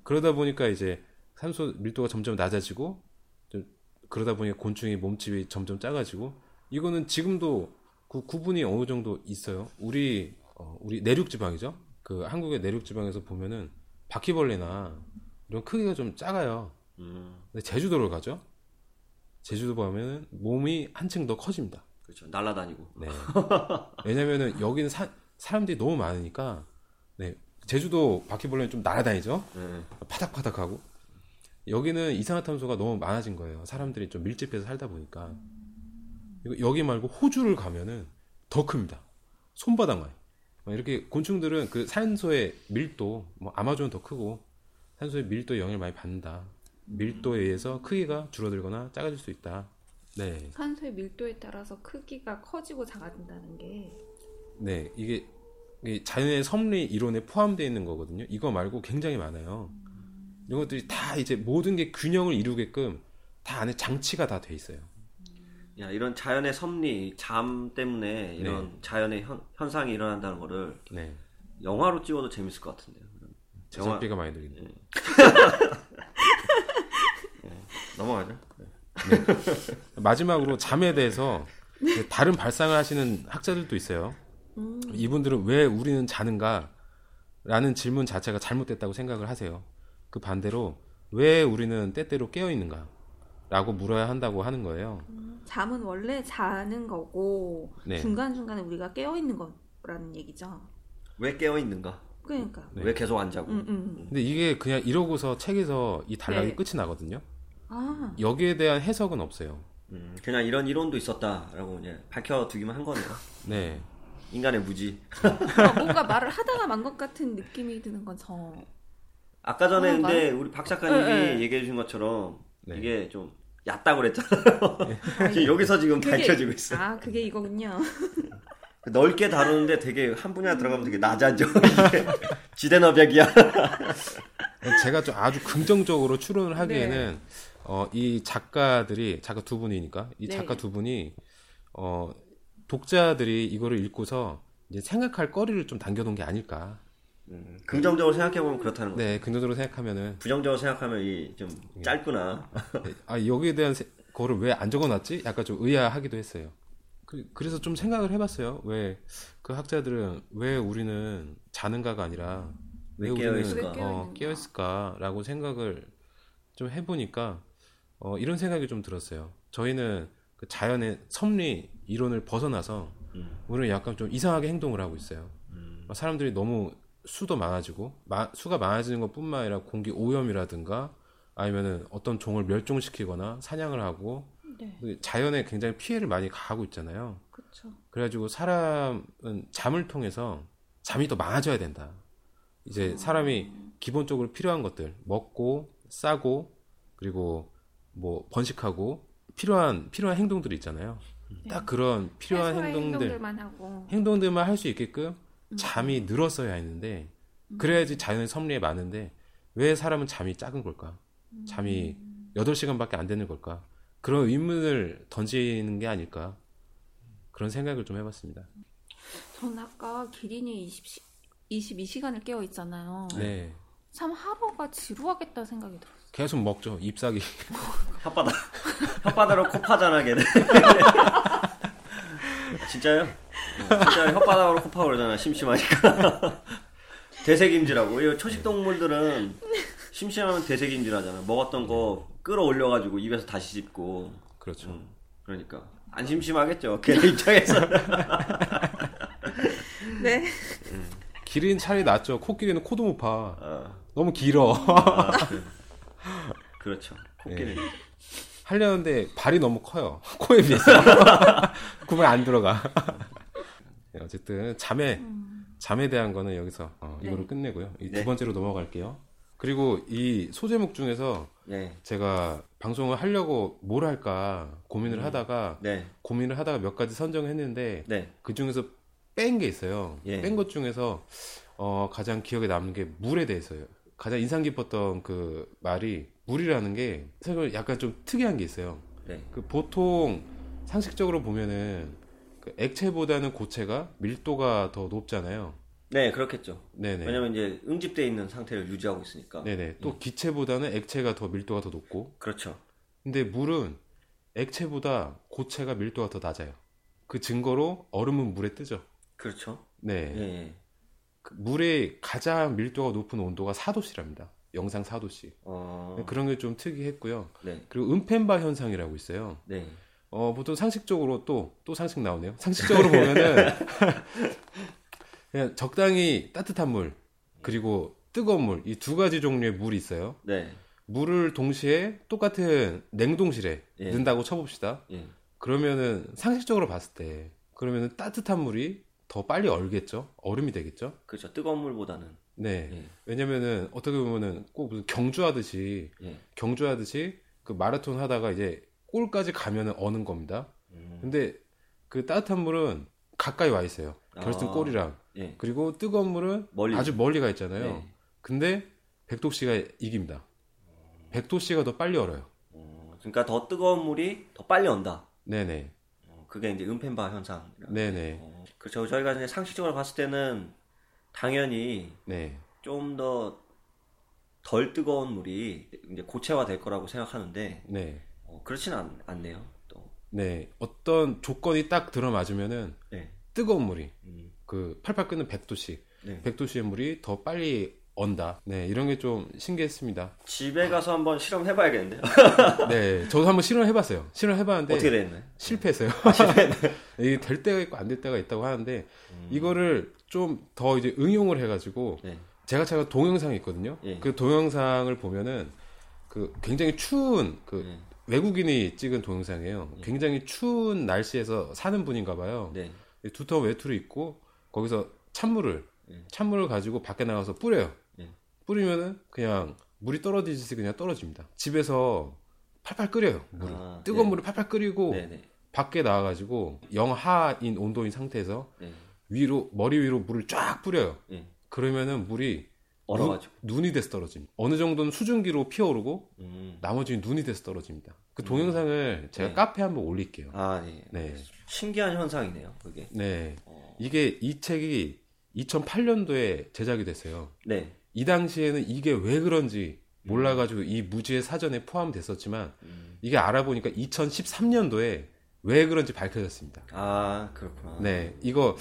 [SPEAKER 1] 그러다 보니까 이제 산소 밀도가 점점 낮아지고 좀 그러다 보니까 곤충의 몸집이 점점 작아지고 이거는 지금도 그 구분이 어느 정도 있어요. 우리 어, 우리 내륙 지방이죠. 그 한국의 내륙 지방에서 보면은 바퀴벌레나 이런 크기가 좀 작아요.
[SPEAKER 2] 음,
[SPEAKER 1] 근데 제주도를 가죠. 제주도 가면은 몸이 한층 더 커집니다.
[SPEAKER 2] 그렇죠. 날아다니고.
[SPEAKER 1] 네. 왜냐면은 여기는 사, 사람들이 너무 많으니까 네. 제주도 바퀴벌레는 좀 날아다니죠.
[SPEAKER 2] 네.
[SPEAKER 1] 파닥파닥하고 여기는 이산화탄소가 너무 많아진 거예요. 사람들이 좀 밀집해서 살다 보니까 여기 말고 호주를 가면은 더 큽니다. 손바닥만 이렇게 곤충들은 그 산소의 밀도 뭐 아마존은 더 크고 산소의 밀도 영향을 많이 받는다. 밀도에 의해서 크기가 줄어들거나 작아질 수 있다. 네,
[SPEAKER 3] 산소의 밀도에 따라서 크기가 커지고 작아진다는 게
[SPEAKER 1] 네 이게 이게 자연의 섭리 이론에 포함되어 있는 거거든요. 이거 말고 굉장히 많아요. 이런 것들이 다 이제 모든 게 균형을 이루게끔 다 안에 장치가 다 돼 있어요.
[SPEAKER 2] 야 이런 자연의 섭리, 잠 때문에 이런
[SPEAKER 1] 네.
[SPEAKER 2] 자연의 현, 현상이 일어난다는 거를
[SPEAKER 1] 네,
[SPEAKER 2] 영화로 찍어도 재밌을 것 같은데요.
[SPEAKER 1] 제작비가 많이 들겠네.
[SPEAKER 2] 넘어가죠.
[SPEAKER 1] 마지막으로 잠에 대해서 다른 발상을 하시는 학자들도 있어요. 이분들은 왜 우리는 자는가? 라는 질문 자체가 잘못됐다고 생각을 하세요. 그 반대로 왜 우리는 때때로 깨어 있는가? 라고 물어야 한다고 하는 거예요.
[SPEAKER 3] 잠은 원래 자는 거고
[SPEAKER 1] 네.
[SPEAKER 3] 중간중간에 우리가 깨어 있는 거라는 얘기죠.
[SPEAKER 2] 왜 깨어 있는가?
[SPEAKER 3] 그러니까.
[SPEAKER 1] 네.
[SPEAKER 2] 왜 계속 안 자고?
[SPEAKER 3] 음, 음.
[SPEAKER 1] 근데 이게 그냥 이러고서 책에서 이 단락이
[SPEAKER 3] 네.
[SPEAKER 1] 끝이 나거든요.
[SPEAKER 3] 아,
[SPEAKER 1] 여기에 대한 해석은 없어요.
[SPEAKER 2] 음, 그냥 이런 이론도 있었다라고 이제 밝혀두기만 한 거네요.
[SPEAKER 1] 네.
[SPEAKER 2] 인간의 무지.
[SPEAKER 3] 어, 뭔가 말을 하다가 만 것 같은 느낌이 드는 건 저.
[SPEAKER 2] 아까 전에
[SPEAKER 3] 어,
[SPEAKER 2] 근데 우리 박 작가님이
[SPEAKER 3] 네, 네.
[SPEAKER 2] 얘기해 주신 것처럼
[SPEAKER 1] 네.
[SPEAKER 2] 이게 좀 얕다고 그랬잖아요. 지금 여기서 지금
[SPEAKER 3] 그게-
[SPEAKER 2] 밝혀지고 있어요.
[SPEAKER 3] 아, 그게 이거군요.
[SPEAKER 2] 넓게 다루는데 되게 한 분야 들어가면 되게 낮아져. 지대너벽이야.
[SPEAKER 1] 제가 좀 아주 긍정적으로 추론을 하기에는
[SPEAKER 3] 네.
[SPEAKER 1] 어, 이 작가들이 작가 두 분이니까 이
[SPEAKER 3] 네.
[SPEAKER 1] 작가 두 분이 어, 독자들이 이거를 읽고서 이제 생각할 거리를 좀 남겨놓은 게 아닐까.
[SPEAKER 2] 음, 긍정적으로 생각해 보면 그렇다는 거죠.
[SPEAKER 1] 네, 긍정적으로 생각하면은
[SPEAKER 2] 부정적으로 생각하면 이 좀 짧구나.
[SPEAKER 1] 네, 아 여기에 대한 세- 거를 왜 안 적어놨지? 약간 좀 의아하기도 했어요. 그, 래서 좀 생각을 해봤어요. 왜 그 학자들은 왜 우리는 자는가가 아니라 왜,
[SPEAKER 2] 왜
[SPEAKER 1] 우리는
[SPEAKER 3] 어?
[SPEAKER 1] 깨어 있을까라고 생각을 좀 해보니까 어, 이런 생각이 좀 들었어요. 저희는 그 자연의 섭리 이론을 벗어나서
[SPEAKER 2] 음.
[SPEAKER 1] 우리는 약간 좀 이상하게 행동을 하고 있어요.
[SPEAKER 2] 음.
[SPEAKER 1] 어, 사람들이 너무 수도 많아지고 마- 수가 많아지는 것뿐만 아니라 공기 오염이라든가 아니면은 어떤 종을 멸종시키거나 사냥을 하고
[SPEAKER 3] 네.
[SPEAKER 1] 그 자연에 굉장히 피해를 많이 가하고 있잖아요.
[SPEAKER 3] 그렇죠.
[SPEAKER 1] 그래가지고 사람은 잠을 통해서 잠이 더 많아져야 된다. 이제 사람이 기본적으로 필요한 것들 먹고 싸고 그리고 뭐 번식하고 필요한 필요한 행동들이 있잖아요. 딱 그런 필요한 행동들
[SPEAKER 3] 행동들만 하고.
[SPEAKER 1] 행동들만 할수 있게끔 잠이 늘었어야 했는데 그래야지 자연의 섭리에 맞는데 왜 사람은 잠이 작은 걸까? 잠이 8시간밖에 안 되는 걸까? 그런 의문을 던지는 게 아닐까? 그런 생각을 좀 해봤습니다.
[SPEAKER 3] 전 아까 기린이 20, 22시간을 깨어 있잖아요.
[SPEAKER 1] 네.
[SPEAKER 3] 참 하루가 지루하겠다 생각이 들었어요.
[SPEAKER 1] 계속 먹죠. 잎사귀.
[SPEAKER 2] 혓바닥. 혓바닥으로 코 파잖아, 걔는. 진짜요? 진짜 혓바닥으로 코 파고 그러잖아, 심심하니까. 대세김질하고. 이 초식동물들은 심심하면 대세김질 하잖아. 먹었던 거 끌어올려가지고 입에서 다시 씹고.
[SPEAKER 1] 그렇죠.
[SPEAKER 2] 음, 그러니까. 안 심심하겠죠, 걔네 입장에서.
[SPEAKER 3] 네.
[SPEAKER 1] 기린 차라리 낫죠. 코끼리는 코도 못 파.
[SPEAKER 2] 어,
[SPEAKER 1] 너무 길어.
[SPEAKER 2] 아, 그, 그렇죠. 코끼리.
[SPEAKER 1] 하려는데 발이 너무 커요. 코에 비해서. 구멍 안 들어가. 네, 어쨌든 잠에 잠에 대한 거는 여기서 어, 이거로
[SPEAKER 3] 네.
[SPEAKER 1] 끝내고요. 이두
[SPEAKER 2] 네.
[SPEAKER 1] 번째로 넘어갈게요. 그리고 이 소제목 중에서
[SPEAKER 2] 네.
[SPEAKER 1] 제가 방송을 하려고 뭘 할까 고민을
[SPEAKER 2] 음.
[SPEAKER 1] 하다가
[SPEAKER 2] 네.
[SPEAKER 1] 고민을 하다가 몇 가지 선정했는데
[SPEAKER 2] 네.
[SPEAKER 1] 그 중에서 뺀 게 있어요.
[SPEAKER 2] 예.
[SPEAKER 1] 뺀것 중에서 어, 가장 기억에 남는 게 물에 대해서요. 가장 인상 깊었던 그 말이 물이라는 게 사실 약간 좀 특이한 게 있어요.
[SPEAKER 2] 네.
[SPEAKER 1] 그 보통 상식적으로 보면은 그 액체보다는 고체가 밀도가 더 높잖아요.
[SPEAKER 2] 네, 그렇겠죠.
[SPEAKER 1] 네네.
[SPEAKER 2] 왜냐면 이제 응집돼 있는 상태를 유지하고 있으니까.
[SPEAKER 1] 네네. 또 기체보다는 액체가 더 밀도가 더 높고.
[SPEAKER 2] 그렇죠.
[SPEAKER 1] 근데 물은 액체보다 고체가 밀도가 더 낮아요. 그 증거로 얼음은 물에 뜨죠.
[SPEAKER 2] 그렇죠.
[SPEAKER 1] 네.
[SPEAKER 2] 예, 예.
[SPEAKER 1] 그 물의 가장 밀도가 높은 온도가 4도씨랍니다. 영상 4도씩.
[SPEAKER 2] 어,
[SPEAKER 1] 그런 게 좀 특이했고요.
[SPEAKER 2] 네,
[SPEAKER 1] 그리고 은펜바 현상이라고 있어요.
[SPEAKER 2] 네,
[SPEAKER 1] 어, 보통 상식적으로 또, 또 상식 나오네요. 상식적으로 보면은, 그냥 적당히 따뜻한 물, 그리고 뜨거운 물, 이 두 가지 종류의 물이 있어요.
[SPEAKER 2] 네,
[SPEAKER 1] 물을 동시에 똑같은 냉동실에
[SPEAKER 2] 예.
[SPEAKER 1] 넣는다고 쳐봅시다.
[SPEAKER 2] 예,
[SPEAKER 1] 그러면은 상식적으로 봤을 때, 그러면은 따뜻한 물이 더 빨리 얼겠죠? 얼음이 되겠죠?
[SPEAKER 2] 그렇죠. 뜨거운 물보다는
[SPEAKER 1] 네.
[SPEAKER 2] 예,
[SPEAKER 1] 왜냐면은 어떻게 보면은 꼭 무슨 경주하듯이,
[SPEAKER 2] 예,
[SPEAKER 1] 경주하듯이 그 마라톤 하다가 이제 골까지 가면은 어는 겁니다.
[SPEAKER 2] 음,
[SPEAKER 1] 근데 그 따뜻한 물은 가까이 와 있어요. 결승
[SPEAKER 2] 아.
[SPEAKER 1] 골이랑.
[SPEAKER 2] 예,
[SPEAKER 1] 그리고 뜨거운 물은
[SPEAKER 2] 멀리.
[SPEAKER 1] 아주 멀리 가 있잖아요.
[SPEAKER 2] 네.
[SPEAKER 1] 근데 백도 씨가 이깁니다. 백도 씨가 더 빨리 얼어요.
[SPEAKER 2] 어, 그러니까 더 뜨거운 물이 더 빨리 온다.
[SPEAKER 1] 네네.
[SPEAKER 2] 어, 그게 이제 은펜바 현상.
[SPEAKER 1] 네네.
[SPEAKER 2] 어, 그렇죠. 저희가 이제 상식적으로 봤을 때는 당연히
[SPEAKER 1] 네.
[SPEAKER 2] 좀더 덜 뜨거운 물이 이제 고체화 될 거라고 생각하는데
[SPEAKER 1] 네.
[SPEAKER 2] 어, 그렇지는 않, 않네요. 또
[SPEAKER 1] 네. 어떤 조건이 딱 들어맞으면은
[SPEAKER 2] 네.
[SPEAKER 1] 뜨거운 물이
[SPEAKER 2] 음,
[SPEAKER 1] 그 팔팔 끓는 백도씨,
[SPEAKER 2] 네.
[SPEAKER 1] 백도씨의 물이 더 빨리 언다. 네. 이런 게 좀 신기했습니다.
[SPEAKER 2] 집에 가서 한번 실험해봐야겠는데요.
[SPEAKER 1] 네. 저도 한번 실험해봤어요. 실험해봤는데
[SPEAKER 2] 어떻게 됐나요?
[SPEAKER 1] 실패했어요. 이게 될 때가 있고 안 될 때가 있다고 하는데 이거를 좀 더 이제 응용을 해가지고
[SPEAKER 2] 네.
[SPEAKER 1] 제가 제가 동영상이 있거든요.
[SPEAKER 2] 예.
[SPEAKER 1] 그 동영상을 보면은 그 굉장히 추운 그
[SPEAKER 2] 예.
[SPEAKER 1] 외국인이 찍은 동영상이에요. 굉장히 추운 날씨에서 사는 분인가 봐요.
[SPEAKER 2] 네.
[SPEAKER 1] 두터운 외투를 입고 거기서 찬물을
[SPEAKER 2] 예.
[SPEAKER 1] 찬물을 가지고 밖에 나가서 뿌려요.
[SPEAKER 2] 예.
[SPEAKER 1] 뿌리면은 그냥 물이 떨어지듯이 그냥 떨어집니다. 집에서 팔팔 끓여요. 물을.
[SPEAKER 2] 아,
[SPEAKER 1] 뜨거운
[SPEAKER 2] 네.
[SPEAKER 1] 물을 팔팔 끓이고
[SPEAKER 2] 네 네.
[SPEAKER 1] 밖에 나와가지고 영하인 온도인 상태에서
[SPEAKER 2] 네.
[SPEAKER 1] 위로 머리 위로 물을 쫙 뿌려요.
[SPEAKER 2] 예.
[SPEAKER 1] 그러면은 물이
[SPEAKER 2] 얼어가지고.
[SPEAKER 1] 눈, 이 돼서 떨어집니다. 어느 정도는 수증기로 피어오르고
[SPEAKER 2] 음.
[SPEAKER 1] 나머지는 눈이 돼서 떨어집니다. 그 동영상을 제가
[SPEAKER 2] 네.
[SPEAKER 1] 카페에 한번 올릴게요.
[SPEAKER 2] 아, 네.
[SPEAKER 1] 네,
[SPEAKER 2] 신기한 현상이네요. 그게.
[SPEAKER 1] 네.
[SPEAKER 2] 어,
[SPEAKER 1] 이게 이 책이 2008년도에 제작이 됐어요.
[SPEAKER 2] 네.
[SPEAKER 1] 이 당시에는 이게 왜 그런지 몰라가지고 이 무지의 사전에 포함됐었지만
[SPEAKER 2] 음.
[SPEAKER 1] 이게 알아보니까 2013년도에 왜 그런지 밝혀졌습니다.
[SPEAKER 2] 아, 그렇구나.
[SPEAKER 1] 네, 이거 이거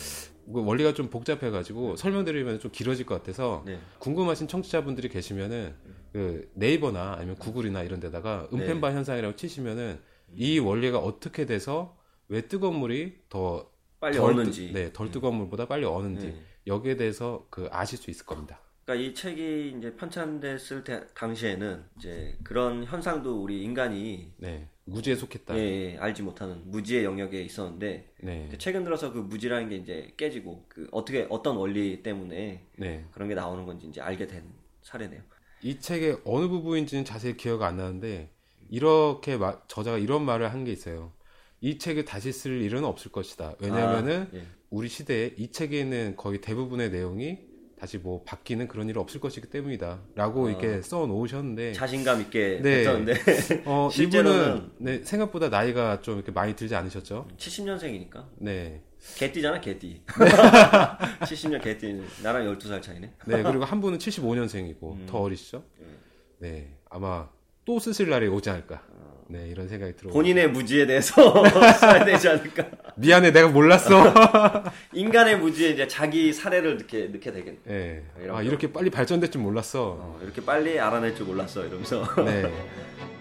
[SPEAKER 1] 원리가 좀 복잡해가지고 설명드리면 좀 길어질 것 같아서
[SPEAKER 2] 네.
[SPEAKER 1] 궁금하신 청취자분들이 계시면은 그 네이버나 아니면 구글이나 이런 데다가 은펜바 현상이라고 치시면은 이 원리가 어떻게 돼서 왜 뜨거운 물이 더
[SPEAKER 2] 빨리
[SPEAKER 1] 덜
[SPEAKER 2] 어는지.
[SPEAKER 1] 뜨, 네, 덜 뜨거운 물보다 빨리 어는지
[SPEAKER 2] 네.
[SPEAKER 1] 여기에 대해서 그 아실 수 있을 겁니다.
[SPEAKER 2] 그러니까 이 책이 이제 편찬됐을 때, 당시에는 이제 그런 현상도 우리 인간이
[SPEAKER 1] 네, 무지에 속했다.
[SPEAKER 2] 예, 예, 알지 못하는 무지의 영역에 있었는데
[SPEAKER 1] 네,
[SPEAKER 2] 이제 최근 들어서 그 무지라는 게 이제 깨지고 그 어떻게 어떤 원리 때문에
[SPEAKER 1] 네.
[SPEAKER 2] 그런 게 나오는 건지 이제 알게 된 사례네요.
[SPEAKER 1] 이 책의 어느 부분인지는 자세히 기억 안 나는데 이렇게 마- 저자가 이런 말을 한 게 있어요. 이 책을 다시 쓸 일은 없을 것이다. 왜냐하면은
[SPEAKER 2] 아, 예.
[SPEAKER 1] 우리 시대에 이 책에 있는 거의 대부분의 내용이 다시 뭐 바뀌는 그런 일은 없을 것이기 때문이다. 라고
[SPEAKER 2] 아.
[SPEAKER 1] 이렇게 써 놓으셨는데
[SPEAKER 2] 자신감 있게
[SPEAKER 1] 네.
[SPEAKER 2] 했었는데
[SPEAKER 1] 어, 이분은 네, 생각보다 나이가 좀 이렇게 많이 들지 않으셨죠?
[SPEAKER 2] 70년생이니까
[SPEAKER 1] 네.
[SPEAKER 2] 개띠잖아 개띠. 70년 개띠 나랑 12살 차이네.
[SPEAKER 1] 네, 그리고 한 분은 75년생이고 더 어리시죠? 네. 아마 또 쓰실 날이 오지 않을까. 네, 이런 생각이 들어요.
[SPEAKER 2] 본인의 무지에 대해서 써야 되지 않을까.
[SPEAKER 1] 미안해, 내가 몰랐어.
[SPEAKER 2] 인간의 무지에 이제 자기 사례를 넣게 넣게 되겠네.
[SPEAKER 1] 네. 아,
[SPEAKER 2] 거.
[SPEAKER 1] 이렇게 빨리 발전될 줄 몰랐어.
[SPEAKER 2] 어, 이렇게 빨리 알아낼 줄 몰랐어 이러면서.
[SPEAKER 1] 네.